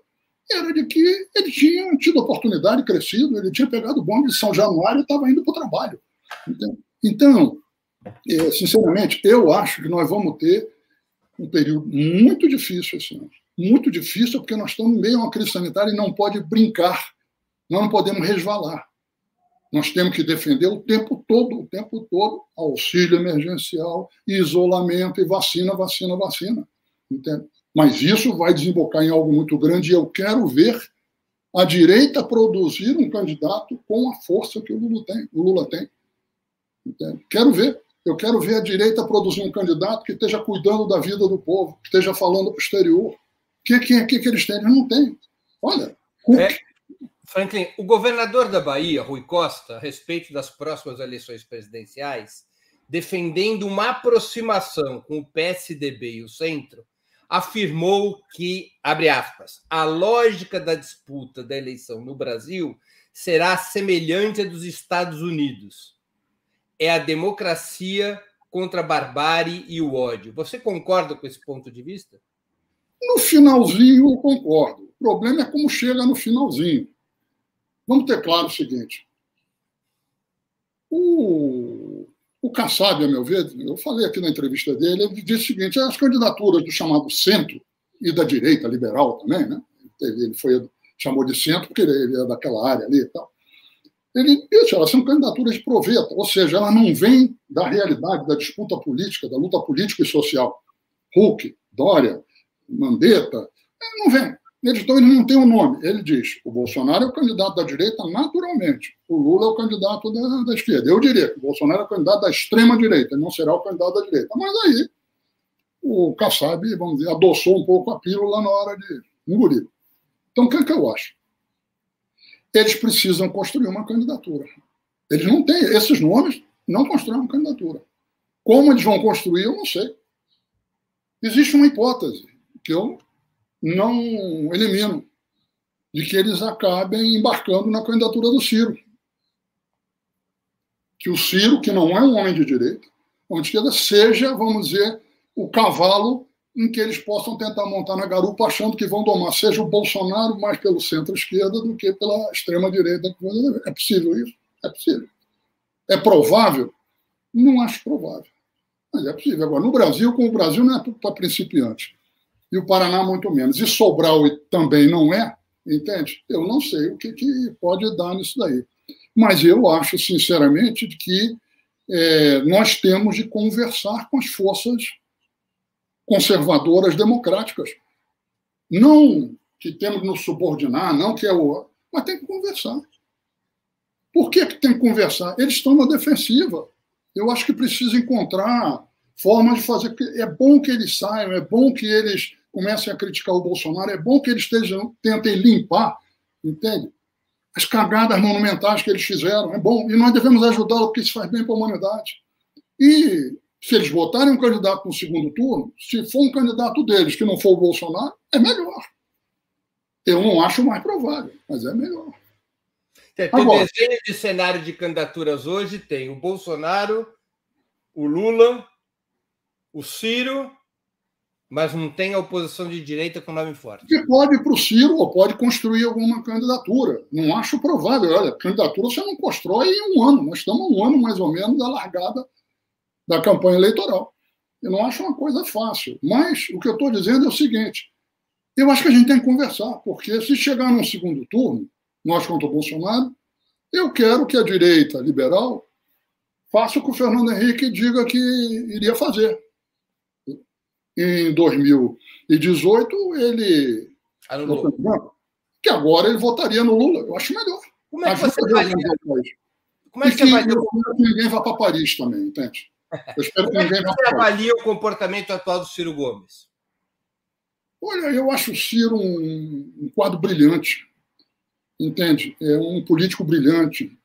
era de que ele tinha tido oportunidade, crescido, ele tinha pegado o bonde de São Januário e estava indo para o trabalho. Então, é, sinceramente, eu acho que nós vamos ter um período muito difícil esse ano. Muito difícil, porque nós estamos meio a uma crise sanitária e não pode brincar. Nós não podemos resvalar. Nós temos que defender o tempo todo, o tempo todo, auxílio emergencial, isolamento e vacina, vacina, vacina. Entende? Mas isso vai desembocar em algo muito grande e eu quero ver a direita produzir um candidato com a força que o Lula tem. O Lula tem. Quero ver. Eu quero ver a direita produzir um candidato que esteja cuidando da vida do povo, que esteja falando para o exterior. O que, que, que, que eles têm? Eles não têm. Olha, é, Franklin, o governador da Bahia, Rui Costa, a respeito das próximas eleições presidenciais, defendendo uma aproximação com o PSDB e o centro, afirmou que, abre aspas, a lógica da disputa da eleição no Brasil será semelhante à dos Estados Unidos. É a democracia contra a barbárie e o ódio. Você concorda com esse ponto de vista? No finalzinho, eu concordo. O problema é como chega no finalzinho. Vamos ter claro o seguinte: o, o Kassab, a meu ver, eu falei aqui na entrevista dele, ele disse o seguinte: as candidaturas do chamado centro e da direita liberal também, né? Ele foi chamou de centro porque ele é daquela área ali e tal. Ele disse, elas são candidaturas de proveta, ou seja, ela não vem da realidade da disputa política, da luta política e social. Huck, Dória, Mandetta, não vem. Eles, então, ele não tem um nome. Ele diz: o Bolsonaro é o candidato da direita naturalmente, o Lula é o candidato da, da esquerda. Eu diria que o Bolsonaro é o candidato da extrema-direita, não será o candidato da direita. Mas aí o Kassab, vamos dizer, adoçou um pouco a pílula na hora de engolir. Então, o que, é que eu acho? Eles precisam construir uma candidatura. Eles não têm, esses nomes não constroem uma candidatura. Como eles vão construir, eu não sei. Existe uma hipótese que eu não elimino, de que eles acabem embarcando na candidatura do Ciro. Que o Ciro, que não é um homem de direita, uma esquerda, seja, vamos dizer, o cavalo em que eles possam tentar montar na garupa achando que vão domar, seja o Bolsonaro mais pelo centro-esquerda do que pela extrema-direita. É possível isso? É possível. É provável? Não acho provável. Mas é possível. Agora, no Brasil, como o Brasil não é para principiantes, e o Paraná muito menos, e Sobral também não é, entende? Eu não sei o que, que pode dar nisso daí. Mas eu acho, sinceramente, que é, nós temos de conversar com as forças conservadoras democráticas. Não que temos de nos subordinar, não que é o. Mas tem que conversar. Por que, que tem que conversar? Eles estão na defensiva. Eu acho que precisa encontrar formas de fazer. É bom que eles saiam, é bom que eles comecem a criticar o Bolsonaro, é bom que eles estejam, tentem limpar, entende? As cagadas monumentais que eles fizeram, é bom. E nós devemos ajudá-los porque isso faz bem para a humanidade. E se eles votarem um candidato no segundo turno, se for um candidato deles que não for o Bolsonaro, é melhor. Eu não acho mais provável, mas é melhor. Tem, Agora, desenho de cenário de candidaturas hoje tem o Bolsonaro, o Lula, o Ciro, mas não tem a oposição de direita com nome forte. Que pode ir para o Ciro ou pode construir alguma candidatura. Não acho provável. Olha, candidatura você não constrói em um ano. Nós estamos um ano mais ou menos da largada da campanha eleitoral. Eu não acho uma coisa fácil. Mas o que eu estou dizendo é o seguinte: eu acho que a gente tem que conversar, porque se chegar num segundo turno, nós contra o Bolsonaro, eu quero que a direita liberal faça o que o Fernando Henrique diga que iria fazer. Em 2018, ele. Anulou. Que agora ele votaria no Lula. Eu acho melhor. Como é que você vai? Como é que, você vai? Eu que ninguém vá para Paris também, entende? Eu espero que ninguém você avalia o comportamento atual do Ciro Gomes? Olha, eu acho o Ciro um, um quadro brilhante, entende? É um político brilhante.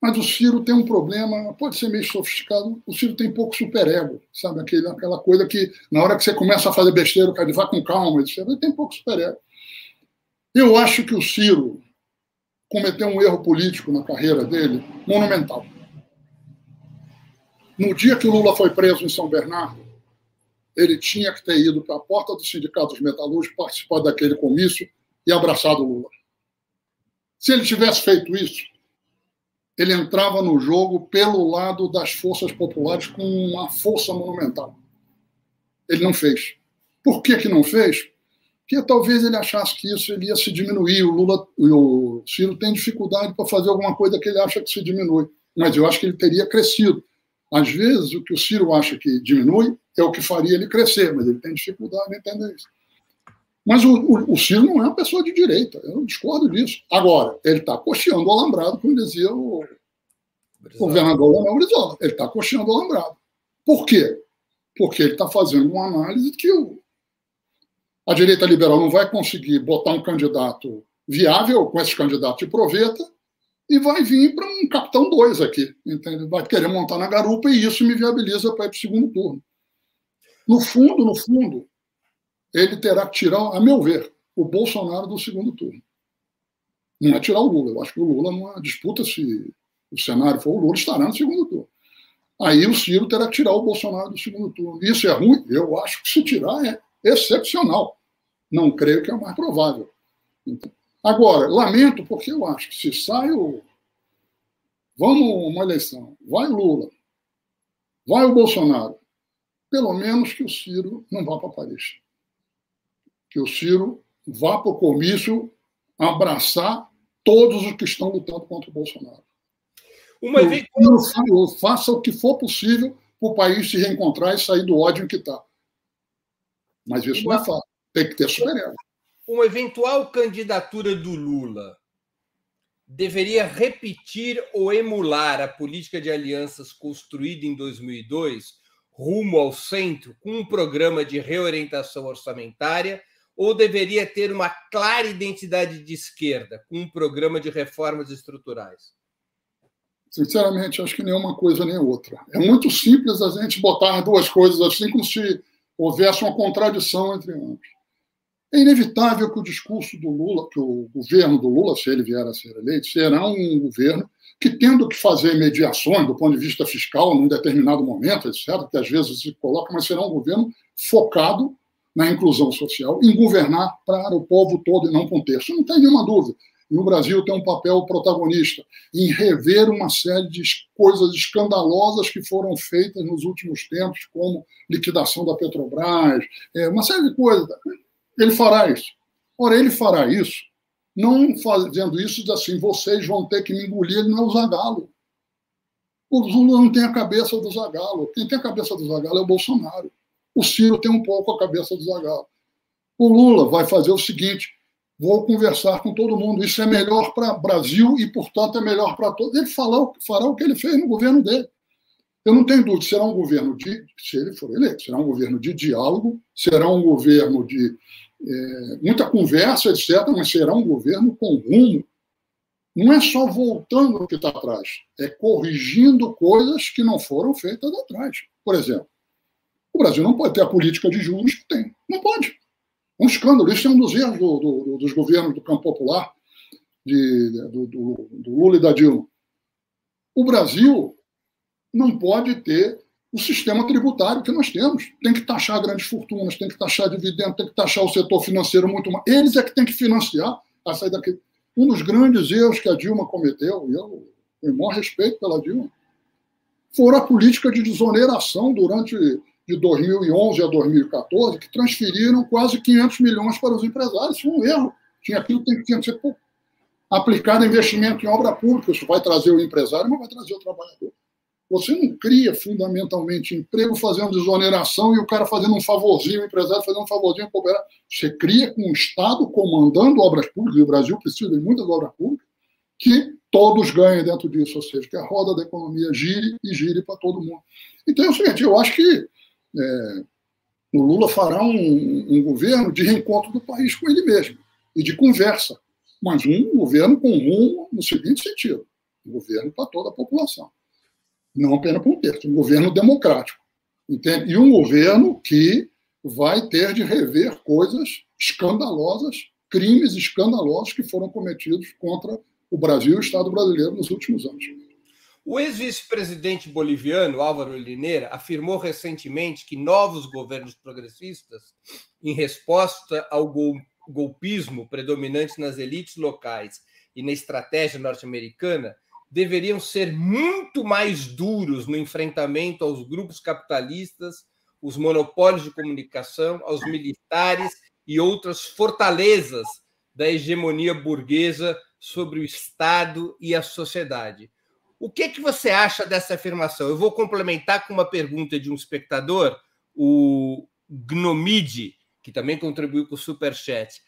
Mas o Ciro tem um problema, pode ser meio sofisticado, o Ciro tem pouco superego, sabe? Aquele, aquela coisa que, na hora que você começa a fazer besteira, o cara vai com calma, ele tem pouco superego. Eu acho que o Ciro cometeu um erro político na carreira dele monumental. No dia que o Lula foi preso em São Bernardo, ele tinha que ter ido para a porta do Sindicato dos Metalúrgicos, participar daquele comício e abraçado o Lula. Se ele tivesse feito isso, ele entrava no jogo pelo lado das forças populares com uma força monumental. Ele não fez. Por que, que não fez? Porque talvez ele achasse que isso ia se diminuir. O Lula, o Ciro tem dificuldade para fazer alguma coisa que ele acha que se diminui. Mas eu acho que ele teria crescido. Às vezes, o que o Ciro acha que diminui é o que faria ele crescer, mas ele tem dificuldade em entender isso. Mas o, o, o Ciro não é uma pessoa de direita, eu discordo disso. Agora, ele está cocheando o alambrado, como dizia o Brizola. governador Leonel Brizola. Ele está cocheando o alambrado. Por quê? Porque ele está fazendo uma análise que o, a direita liberal não vai conseguir botar um candidato viável com esses candidatos de proveta e vai vir para um capitão 2 aqui, entende? Vai querer montar na garupa e isso me viabiliza para ir para o segundo turno. No fundo, no fundo, ele terá que tirar, a meu ver, o Bolsonaro do segundo turno. Não é tirar o Lula. Eu acho que o Lula, numa disputa, se o cenário for o Lula, estará no segundo turno. aí o Ciro terá que tirar o Bolsonaro do segundo turno. Isso é ruim? Eu acho que se tirar é excepcional. Não creio que é o mais provável. Então, agora, lamento, porque eu acho que se sai o. Vamos uma eleição, vai Lula, vai o Bolsonaro, pelo menos que o Ciro não vá para Paris. Que o Ciro vá para o comício abraçar todos os que estão lutando contra o Bolsonaro. Uma eventual... Faça o que for possível para o país se reencontrar e sair do ódio em que está. Mas isso uma... não é fácil. Tem que ter super Uma eventual candidatura do Lula deveria repetir ou emular a política de alianças construída em 2002 rumo ao centro com um programa de reorientação orçamentária ou deveria ter uma clara identidade de esquerda com um programa de reformas estruturais? Sinceramente, acho que nenhuma coisa nem outra. É muito simples a gente botar duas coisas assim, como se houvesse uma contradição entre ambos. É inevitável que o discurso do Lula, que o governo do Lula, se ele vier a ser eleito, será um governo que, tendo que fazer mediações do ponto de vista fiscal num determinado momento, etc., que às vezes se coloca, mas será um governo focado na inclusão social, em governar para o povo todo e não terço. Não tem nenhuma dúvida. E o Brasil tem um papel protagonista em rever uma série de coisas escandalosas que foram feitas nos últimos tempos, como liquidação da Petrobras, é, uma série de coisas. Ele fará isso. Ora, ele fará isso não fazendo isso assim, vocês vão ter que me engolir, ele não é o Zagalo. O Lula não tem a cabeça do Zagalo. Quem tem a cabeça do Zagalo é o Bolsonaro. O Ciro tem um pouco a cabeça do Zagalo. O Lula vai fazer o seguinte: vou conversar com todo mundo. Isso é melhor para o Brasil e, portanto, é melhor para todos. Ele fará, fará o que ele fez no governo dele. Eu não tenho dúvida, será um governo de, se ele for eleito, será um governo de diálogo, será um governo de é, muita conversa, etc., mas será um governo com rumo. Não é só voltando ao que está atrás, é corrigindo coisas que não foram feitas atrás. Por exemplo, o Brasil não pode ter a política de juros que tem. Não pode. Um escândalo. Isso é um dos erros do, do, dos governos do campo popular, de, do, do Lula e da Dilma. O Brasil não pode ter o sistema tributário que nós temos. Tem que taxar grandes fortunas, tem que taxar dividendos, tem que taxar o setor financeiro muito mais. Eles é que têm que financiar a saída daqui. Um dos grandes erros que a Dilma cometeu, e eu tenho maior respeito pela Dilma, foi a política de desoneração durante de 2011 a 2014, que transferiram quase 500 milhões para os empresários. Isso foi um erro. Tinha aquilo que tinha que ser aplicado investimento em obra pública. Isso vai trazer o empresário, mas vai trazer o trabalhador. Você não cria fundamentalmente emprego fazendo desoneração e o cara fazendo um favorzinho, o empresário fazendo um favorzinho para Você cria com o Estado comandando obras públicas, e o Brasil precisa de muitas obras públicas, que todos ganhem dentro disso, ou seja, que a roda da economia gire e gire para todo mundo. Então é o seguinte, eu acho que é, o Lula fará um, um governo de reencontro do país com ele mesmo e de conversa, mas um governo com rumo no seguinte sentido: um governo para toda a população não apenas para um terço, um governo democrático. Entende? E um governo que vai ter de rever coisas escandalosas, crimes escandalosos que foram cometidos contra o Brasil e o Estado brasileiro nos últimos anos. O ex-vice-presidente boliviano Álvaro Lineira afirmou recentemente que novos governos progressistas, em resposta ao golpismo predominante nas elites locais e na estratégia norte-americana, deveriam ser muito mais duros no enfrentamento aos grupos capitalistas, os monopólios de comunicação, aos militares e outras fortalezas da hegemonia burguesa sobre o Estado e a sociedade. O que, que você acha dessa afirmação? Eu vou complementar com uma pergunta de um espectador, o Gnomide, que também contribuiu com o Superchat.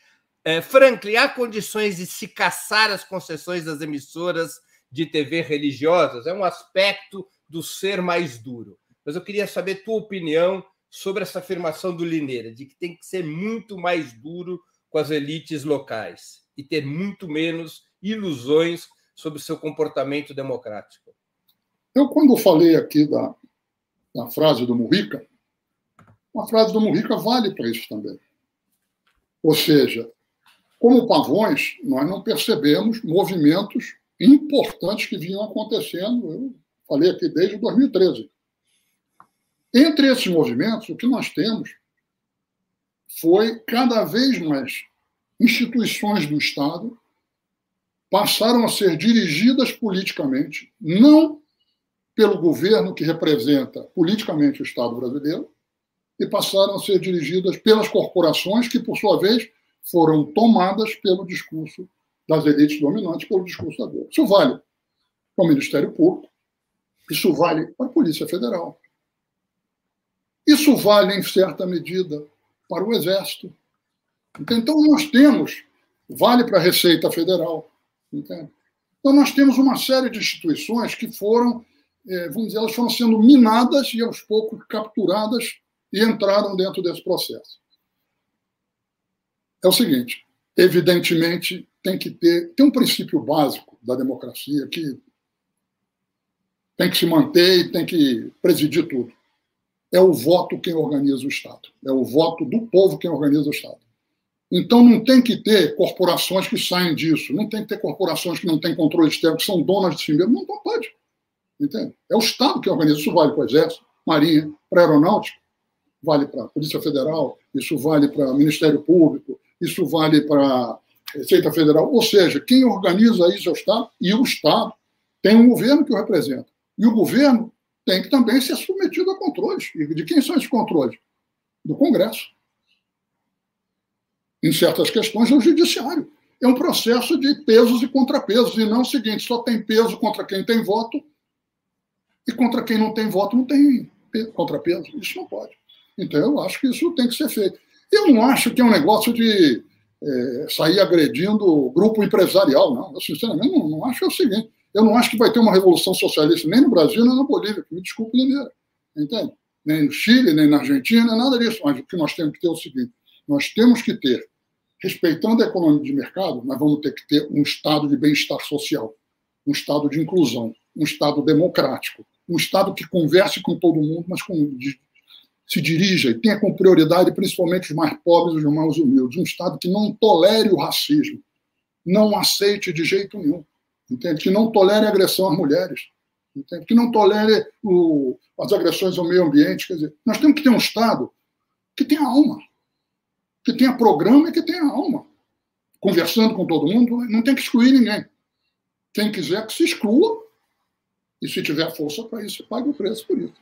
É, Franklin, há condições de se caçar as concessões das emissoras de TV religiosas, é um aspecto do ser mais duro. Mas eu queria saber tua opinião sobre essa afirmação do Lineira, de que tem que ser muito mais duro com as elites locais e ter muito menos ilusões sobre o seu comportamento democrático. Eu, quando falei aqui da, da frase do Mujica, uma frase do Mujica vale para isso também. Ou seja, como pavões, nós não percebemos movimentos importantes que vinham acontecendo. Eu falei aqui desde 2013. Entre esses movimentos, o que nós temos foi cada vez mais instituições do Estado passaram a ser dirigidas politicamente, não pelo governo que representa politicamente o Estado brasileiro, e passaram a ser dirigidas pelas corporações que, por sua vez, foram tomadas pelo discurso das elites dominantes, pelo discurso da Globo. Isso vale para o Ministério Público, isso vale para a Polícia Federal, isso vale, em certa medida, para o Exército. Então, nós temos, vale para a Receita Federal. Entende? Então, nós temos uma série de instituições que foram, é, vamos dizer, elas foram sendo minadas e, aos poucos, capturadas e entraram dentro desse processo. É o seguinte: evidentemente, tem que ter tem um princípio básico da democracia que tem que se manter e tem que presidir tudo. É o voto quem organiza o Estado. É o voto do povo quem organiza o Estado. Então não tem que ter corporações que saem disso, não tem que ter corporações que não têm controle externo, que são donas de si mesmo. Não, não pode. Entende? É o Estado que organiza. Isso vale para o Exército, Marinha, para a Aeronáutica, vale para a Polícia Federal, isso vale para o Ministério Público, isso vale para a Receita Federal. Ou seja, quem organiza isso é o Estado, e o Estado tem um governo que o representa. E o governo tem que também ser submetido a controles. E de quem são esses controles? Do Congresso em certas questões, é judiciário. É um processo de pesos e contrapesos, e não o seguinte: só tem peso contra quem tem voto, e contra quem não tem voto não tem contrapeso. Isso não pode. Então, eu acho que isso tem que ser feito. Eu não acho que é um negócio de é, sair agredindo o grupo empresarial, não. Eu, sinceramente, não, não acho é o seguinte: eu não acho que vai ter uma revolução socialista nem no Brasil, nem na Bolívia, me desculpe, Lineira. Entende? Nem no Chile, nem na Argentina, nada disso. Mas o que nós temos que ter é o seguinte: nós temos que ter respeitando a economia de mercado, nós vamos ter que ter um estado de bem-estar social, um estado de inclusão, um estado democrático, um estado que converse com todo mundo, mas com, se dirija e tenha como prioridade principalmente os mais pobres e os mais humildes, um estado que não tolere o racismo, não aceite de jeito nenhum, entende? que não tolere agressão às mulheres, entende? que não tolere o, as agressões ao meio ambiente. Quer dizer, nós temos que ter um estado que tenha alma, que tenha programa e que tenha alma. Conversando com todo mundo, não tem que excluir ninguém. Quem quiser que se exclua, e se tiver força para isso, pague o preço por isso.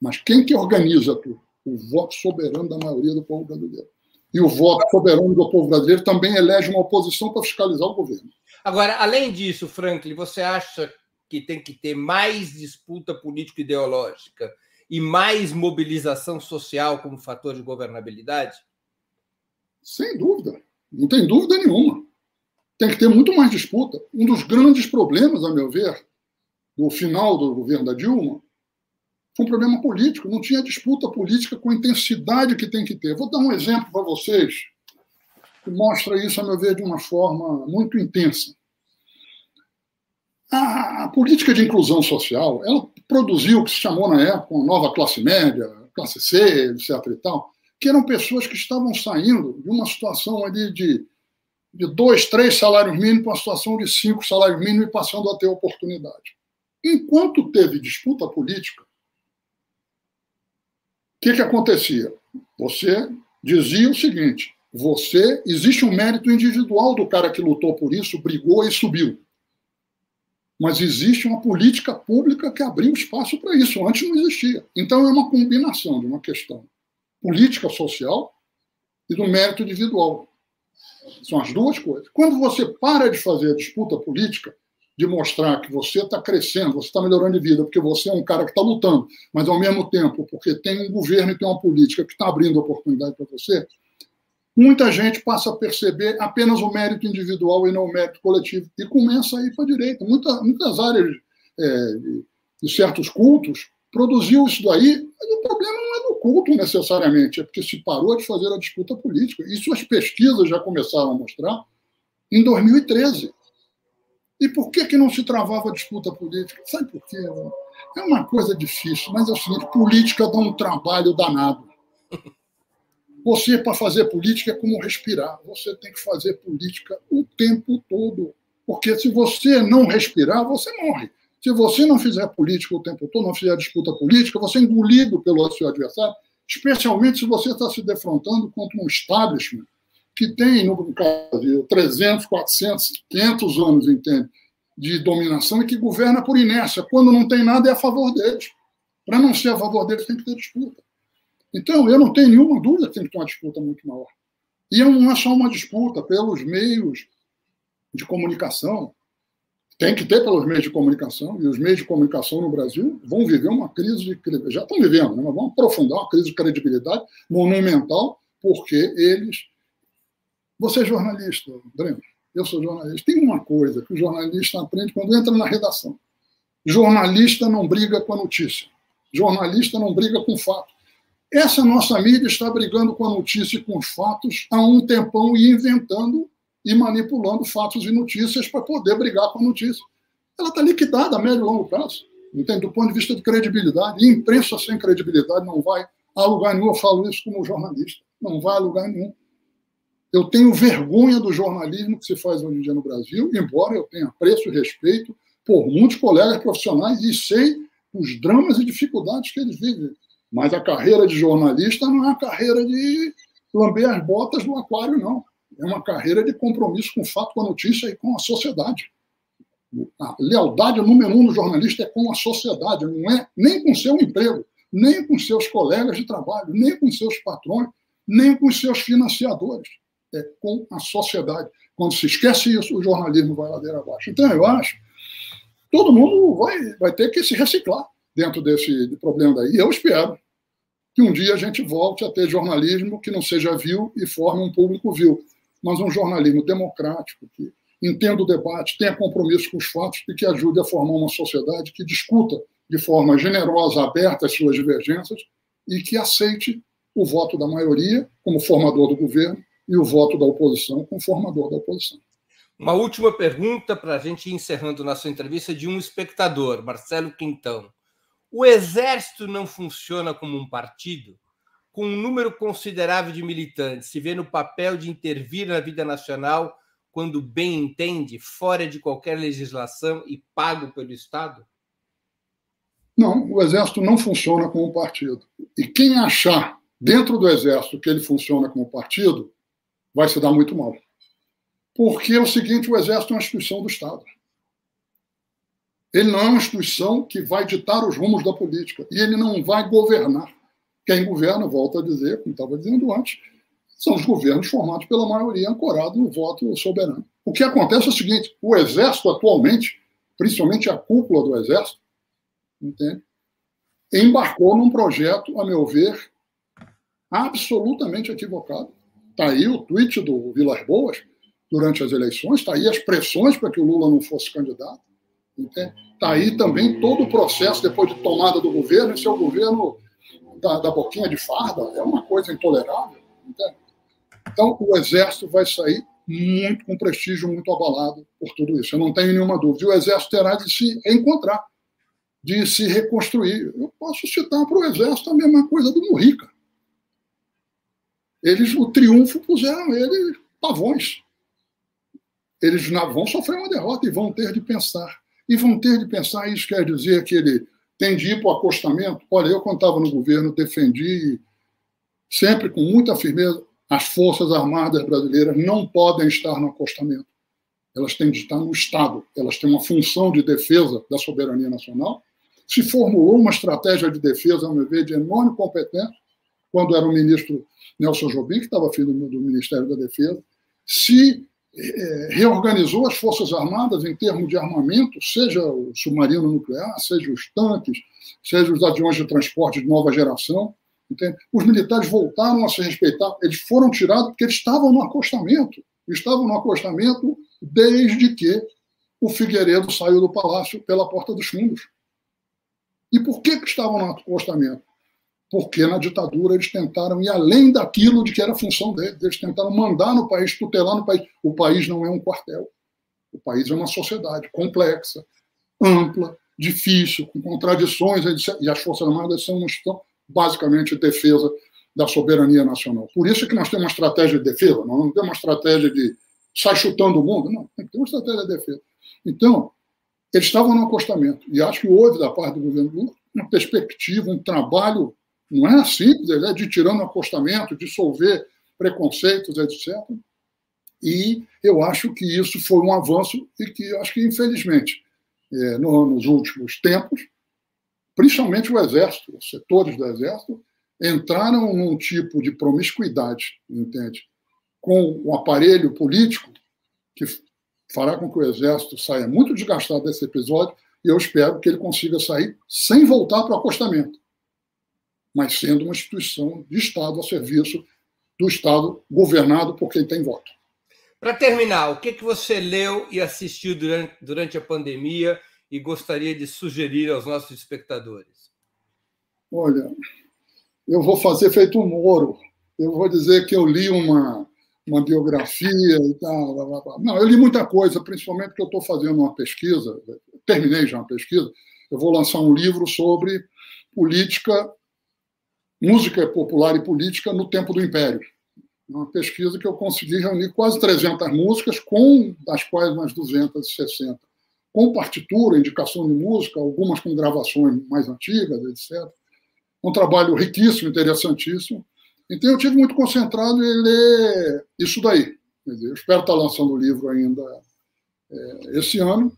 Mas quem que organiza tudo? O voto soberano da maioria do povo brasileiro. E o voto soberano do povo brasileiro também elege uma oposição para fiscalizar o governo. Agora, além disso, Franklin, você acha que tem que ter mais disputa político-ideológica e mais mobilização social como fator de governabilidade? Sem dúvida. Não tem dúvida nenhuma. Tem que ter muito mais disputa. Um dos grandes problemas, a meu ver, do final do governo da Dilma, foi um problema político. Não tinha disputa política com a intensidade que tem que ter. Vou dar um exemplo para vocês que mostra isso, a meu ver, de uma forma muito intensa. A, a política de inclusão social, ela produziu o que se chamou na época uma nova classe média, classe C, etc. e tal que eram pessoas que estavam saindo de uma situação ali de, de dois, três salários mínimos para uma situação de cinco salários mínimos e passando a ter oportunidade. Enquanto teve disputa política, o que, que acontecia? Você dizia o seguinte: você existe um mérito individual do cara que lutou por isso, brigou e subiu. Mas existe uma política pública que abriu espaço para isso. Antes não existia. Então é uma combinação de uma questão política social e do mérito individual. São as duas coisas. Quando você para de fazer a disputa política, de mostrar que você está crescendo, você está melhorando de vida, porque você é um cara que está lutando, mas ao mesmo tempo, porque tem um governo e tem uma política que está abrindo oportunidade para você, muita gente passa a perceber apenas o mérito individual e não o mérito coletivo, e começa a ir para a direita. Muita, muitas áreas é, de certos cultos produziu isso daí, mas o problema não é do culto necessariamente, é porque se parou de fazer a disputa política. Isso as pesquisas já começaram a mostrar em 2013. E por que, que não se travava a disputa política? Sabe por quê? É uma coisa difícil, mas é o seguinte: política dá um trabalho danado. Você, para fazer política, é como respirar. Você tem que fazer política o tempo todo. Porque se você não respirar, você morre. Se você não fizer política o tempo todo, não fizer disputa política, você é engolido pelo seu adversário, especialmente se você está se defrontando contra um establishment que tem, no Brasil, 300, 400, 500 anos, entende, de dominação e que governa por inércia. Quando não tem nada, é a favor deles. Para não ser a favor deles, tem que ter disputa. Então, eu não tenho nenhuma dúvida que tem que ter uma disputa muito maior. E não é só uma disputa pelos meios de comunicação, tem que ter pelos meios de comunicação, e os meios de comunicação no Brasil vão viver uma crise de credibilidade, já estão vivendo, né? mas vão aprofundar uma crise de credibilidade monumental, porque eles. Você é jornalista, Breno, eu sou jornalista. Tem uma coisa que o jornalista aprende quando entra na redação: jornalista não briga com a notícia, jornalista não briga com fato. Essa nossa mídia está brigando com a notícia e com os fatos há um tempão e inventando e manipulando fatos e notícias para poder brigar com a notícia. Ela está liquidada a médio e longo prazo, entende? do ponto de vista de credibilidade. E imprensa sem credibilidade não vai a lugar nenhum. Eu falo isso como jornalista, não vai a lugar nenhum. Eu tenho vergonha do jornalismo que se faz hoje em dia no Brasil, embora eu tenha apreço e respeito por muitos colegas profissionais e sei os dramas e dificuldades que eles vivem. Mas a carreira de jornalista não é a carreira de lamber as botas no aquário, não. É uma carreira de compromisso com o fato, com a notícia e com a sociedade. A lealdade número um do jornalista é com a sociedade, não é nem com seu emprego, nem com seus colegas de trabalho, nem com seus patrões, nem com seus financiadores. É com a sociedade. Quando se esquece isso, o jornalismo vai ladeira abaixo. Então, eu acho todo mundo vai, vai ter que se reciclar dentro desse problema daí. Eu espero que um dia a gente volte a ter jornalismo que não seja vil e forme um público vil mas um jornalismo democrático, que entenda o debate, tenha compromisso com os fatos e que ajude a formar uma sociedade que discuta de forma generosa, aberta as suas divergências e que aceite o voto da maioria como formador do governo e o voto da oposição como formador da oposição. Uma última pergunta para a gente ir encerrando nossa entrevista de um espectador, Marcelo Quintão. O Exército não funciona como um partido? Com um número considerável de militantes, se vê no papel de intervir na vida nacional quando bem entende, fora de qualquer legislação e pago pelo Estado? Não, o Exército não funciona como partido. E quem achar dentro do Exército que ele funciona como partido, vai se dar muito mal. Porque é o seguinte: o Exército é uma instituição do Estado. Ele não é uma instituição que vai ditar os rumos da política. E ele não vai governar. Quem governa, volto a dizer, como estava dizendo antes, são os governos formados pela maioria ancorado no voto soberano. O que acontece é o seguinte: o Exército atualmente, principalmente a cúpula do Exército, entende? embarcou num projeto, a meu ver, absolutamente equivocado. Está aí o tweet do Vilas Boas durante as eleições, está aí as pressões para que o Lula não fosse candidato. Está aí também todo o processo depois de tomada do governo, esse é o governo da, da boquinha de farda é uma coisa intolerável. Entende? Então, o Exército vai sair muito com prestígio muito abalado por tudo isso. Eu não tenho nenhuma dúvida. E o Exército terá de se encontrar, de se reconstruir. Eu posso citar para o Exército a mesma coisa do Murica. Eles, o triunfo, puseram ele pavões. Eles vão sofrer uma derrota e vão ter de pensar. E vão ter de pensar, isso quer dizer que ele tem de ir para o acostamento. Olha, eu, quando estava no governo, defendi sempre com muita firmeza as Forças Armadas brasileiras não podem estar no acostamento. Elas têm de estar no Estado. Elas têm uma função de defesa da soberania nacional. Se formulou uma estratégia de defesa, a meu ver, de enorme competência, quando era o ministro Nelson Jobim, que estava filho do Ministério da Defesa. Se reorganizou as Forças Armadas em termos de armamento, seja o submarino nuclear, seja os tanques, seja os aviões de transporte de nova geração. Entende? Os militares voltaram a se respeitar, eles foram tirados porque eles estavam no acostamento. Estavam no acostamento desde que o Figueiredo saiu do palácio pela porta dos fundos. E por que, que estavam no acostamento? Porque na ditadura eles tentaram ir além daquilo de que era a função deles. Eles tentaram mandar no país, tutelar no país. O país não é um quartel. O país é uma sociedade complexa, ampla, difícil, com contradições, e as Forças Armadas são uma basicamente de defesa da soberania nacional. Por isso é que nós temos uma estratégia de defesa, nós não temos uma estratégia de sai chutando o mundo, não, tem que ter uma estratégia de defesa. Então, eles estavam no acostamento. E acho que houve, da parte do governo Lula, uma perspectiva, um trabalho, não é simples, é de tirando acostamento, dissolver preconceitos, etc. E eu acho que isso foi um avanço e que acho que, infelizmente, é, nos últimos tempos, principalmente o Exército, os setores do Exército, entraram num tipo de promiscuidade, entende? Com o aparelho político que fará com que o Exército saia muito desgastado desse episódio e eu espero que ele consiga sair sem voltar para o acostamento, mas sendo uma instituição de Estado a serviço do Estado governado por quem tem voto. Para terminar, o que, que você leu e assistiu durante, durante a pandemia e gostaria de sugerir aos nossos espectadores? Olha, eu vou fazer feito um Moro. Eu vou dizer que eu li uma, uma biografia e tal. Blá, blá, blá. Não, eu li muita coisa, principalmente porque eu estou fazendo uma pesquisa, terminei já uma pesquisa, eu vou lançar um livro sobre política, música popular e política no tempo do Império. Uma pesquisa que eu consegui reunir quase 300 músicas, com das quais umas 260 com partitura, indicação de música, algumas com gravações mais antigas, etc. Um trabalho riquíssimo, interessantíssimo. Então, eu tive muito concentrado em ler isso daí. eu espero estar lançando o livro ainda é, esse ano.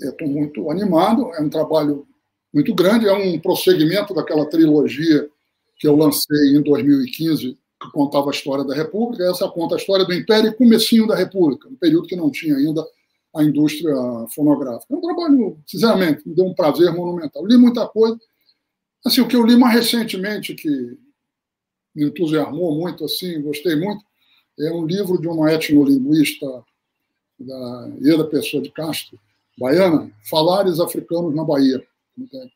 Estou muito animado. É um trabalho muito grande, é um prosseguimento daquela trilogia que eu lancei em 2015, que contava a história da República. Essa conta a história do Império e comecinho da República, um período que não tinha ainda a indústria fonográfica. É um trabalho, sinceramente, me deu um prazer monumental. Li muita coisa. Assim, o que eu li mais recentemente, que me entusiasmou muito, assim, gostei muito, é um livro de uma etnolinguista da Ieda Pessoa de Castro, baiana, Falares Africanos na Bahia. Entende?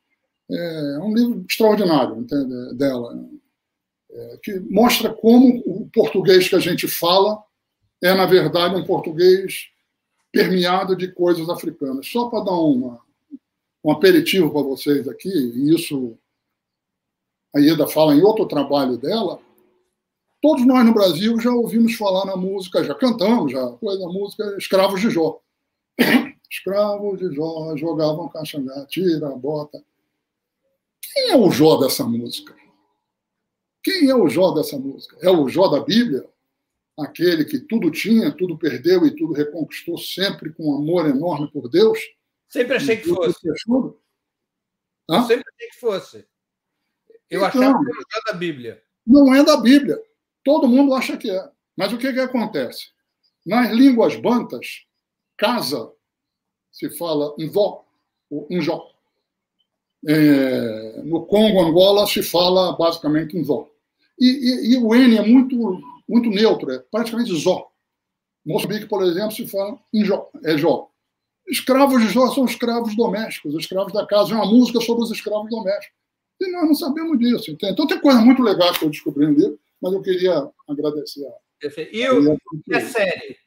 É um livro extraordinário entende? dela, é, que mostra como o português que a gente fala é, na verdade, um português permeado de coisas africanas. Só para dar uma, um aperitivo para vocês aqui, e isso a Ieda fala em outro trabalho dela, todos nós no Brasil já ouvimos falar na música, já cantamos, já coisa música Escravos de Jó. <coughs> Escravos de Jó jogavam caxangá, tira bota. Quem é o Jó dessa música? Quem é o Jó dessa música? É o Jó da Bíblia? aquele que tudo tinha, tudo perdeu e tudo reconquistou, sempre com um amor enorme por Deus? Sempre achei que fosse. Sempre achei que fosse. Eu então, achava que era da Bíblia. Não é da Bíblia. Todo mundo acha que é. Mas o que, que acontece? Nas línguas bantas, casa se fala Nzó, ou Njó. É, no Congo, Angola, se fala basicamente Nzó. E, e, e o N é muito muito neutro, é praticamente Zó. Moçambique, por exemplo, se fala em Jó, é Jó. Escravos de Jó são escravos domésticos, escravos da casa. É uma música sobre os escravos domésticos. E nós não sabemos disso. Entende? Então tem coisa muito legal que eu descobri no livro, mas eu queria agradecer. Perfeito. E, o, a série?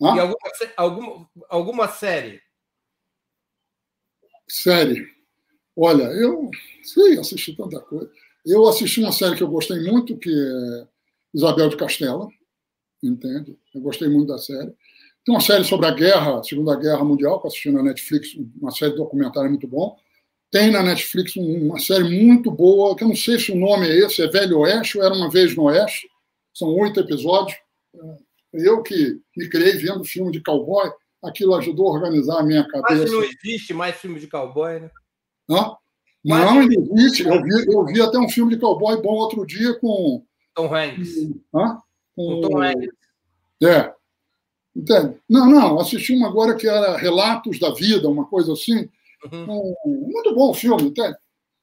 E alguma, alguma, alguma série? Série. Olha, eu sei, assisti tanta coisa. Eu assisti uma série que eu gostei muito, que é Isabel de Castela, entende? Eu gostei muito da série. Tem uma série sobre a guerra, a Segunda Guerra Mundial, que eu assisti na Netflix, uma série documentária muito bom. Tem na Netflix uma série muito boa, que eu não sei se o nome é esse, é Velho Oeste ou Era Uma Vez no Oeste. São oito episódios. Eu que me criei vendo filme de cowboy, aquilo ajudou a organizar a minha cabeça. Mas não existe mais filme de cowboy, né? Hã? Não, não existe. Eu vi, eu vi até um filme de cowboy bom outro dia com Tom Hanks. Hã? Com Tom Hanks. É. Entende? Não, não, assisti uma agora que era Relatos da Vida, uma coisa assim. Uhum. Um, muito bom o filme, entende?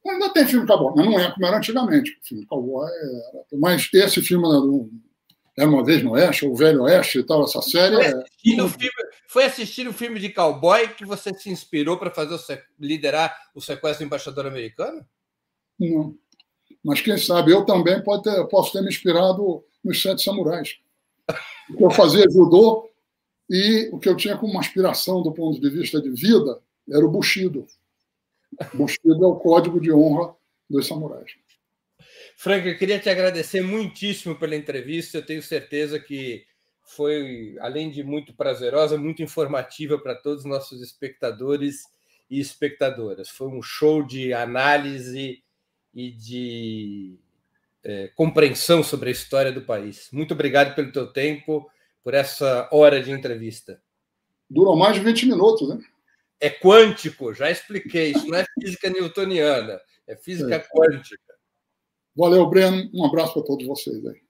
Ainda tem filme cowboy, mas não é como era antigamente. O filme cowboy era... Mas esse filme era uma vez no Oeste, o Velho Oeste e tal, essa série. Foi assistir, é... filme, foi assistir o filme de cowboy que você se inspirou para fazer o, liderar o sequestro do embaixador americano? Não. Mas quem sabe eu também ter, posso ter me inspirado nos Sete Samurais. Eu fazia judô e o que eu tinha como aspiração do ponto de vista de vida era o Bushido. Bushido é o código de honra dos samurais. Frank, eu queria te agradecer muitíssimo pela entrevista. Eu tenho certeza que foi, além de muito prazerosa, muito informativa para todos os nossos espectadores e espectadoras. Foi um show de análise e de é, compreensão sobre a história do país. Muito obrigado pelo teu tempo, por essa hora de entrevista. Durou mais de 20 minutos, né? É quântico, já expliquei. Isso não é física newtoniana, é física é. quântica. Valeu, Breno. Um abraço para todos vocês aí.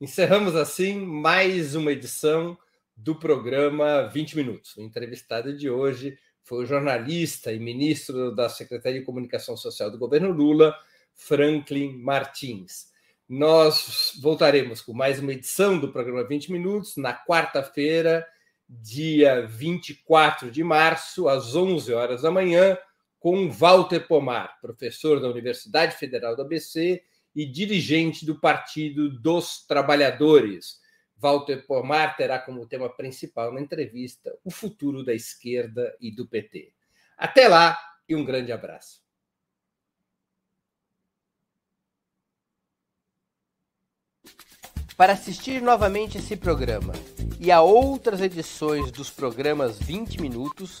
Encerramos assim mais uma edição do programa 20 Minutos. O entrevistado de hoje foi o jornalista e ministro da Secretaria de Comunicação Social do governo Lula, Franklin Martins. Nós voltaremos com mais uma edição do programa 20 Minutos na quarta-feira, dia 24 de março, às 11 horas da manhã, com Walter Pomar, professor da Universidade Federal do ABC e dirigente do Partido dos Trabalhadores. Walter Pomar terá como tema principal na entrevista o futuro da esquerda e do PT. Até lá e um grande abraço. Para assistir novamente esse programa e a outras edições dos programas 20 Minutos,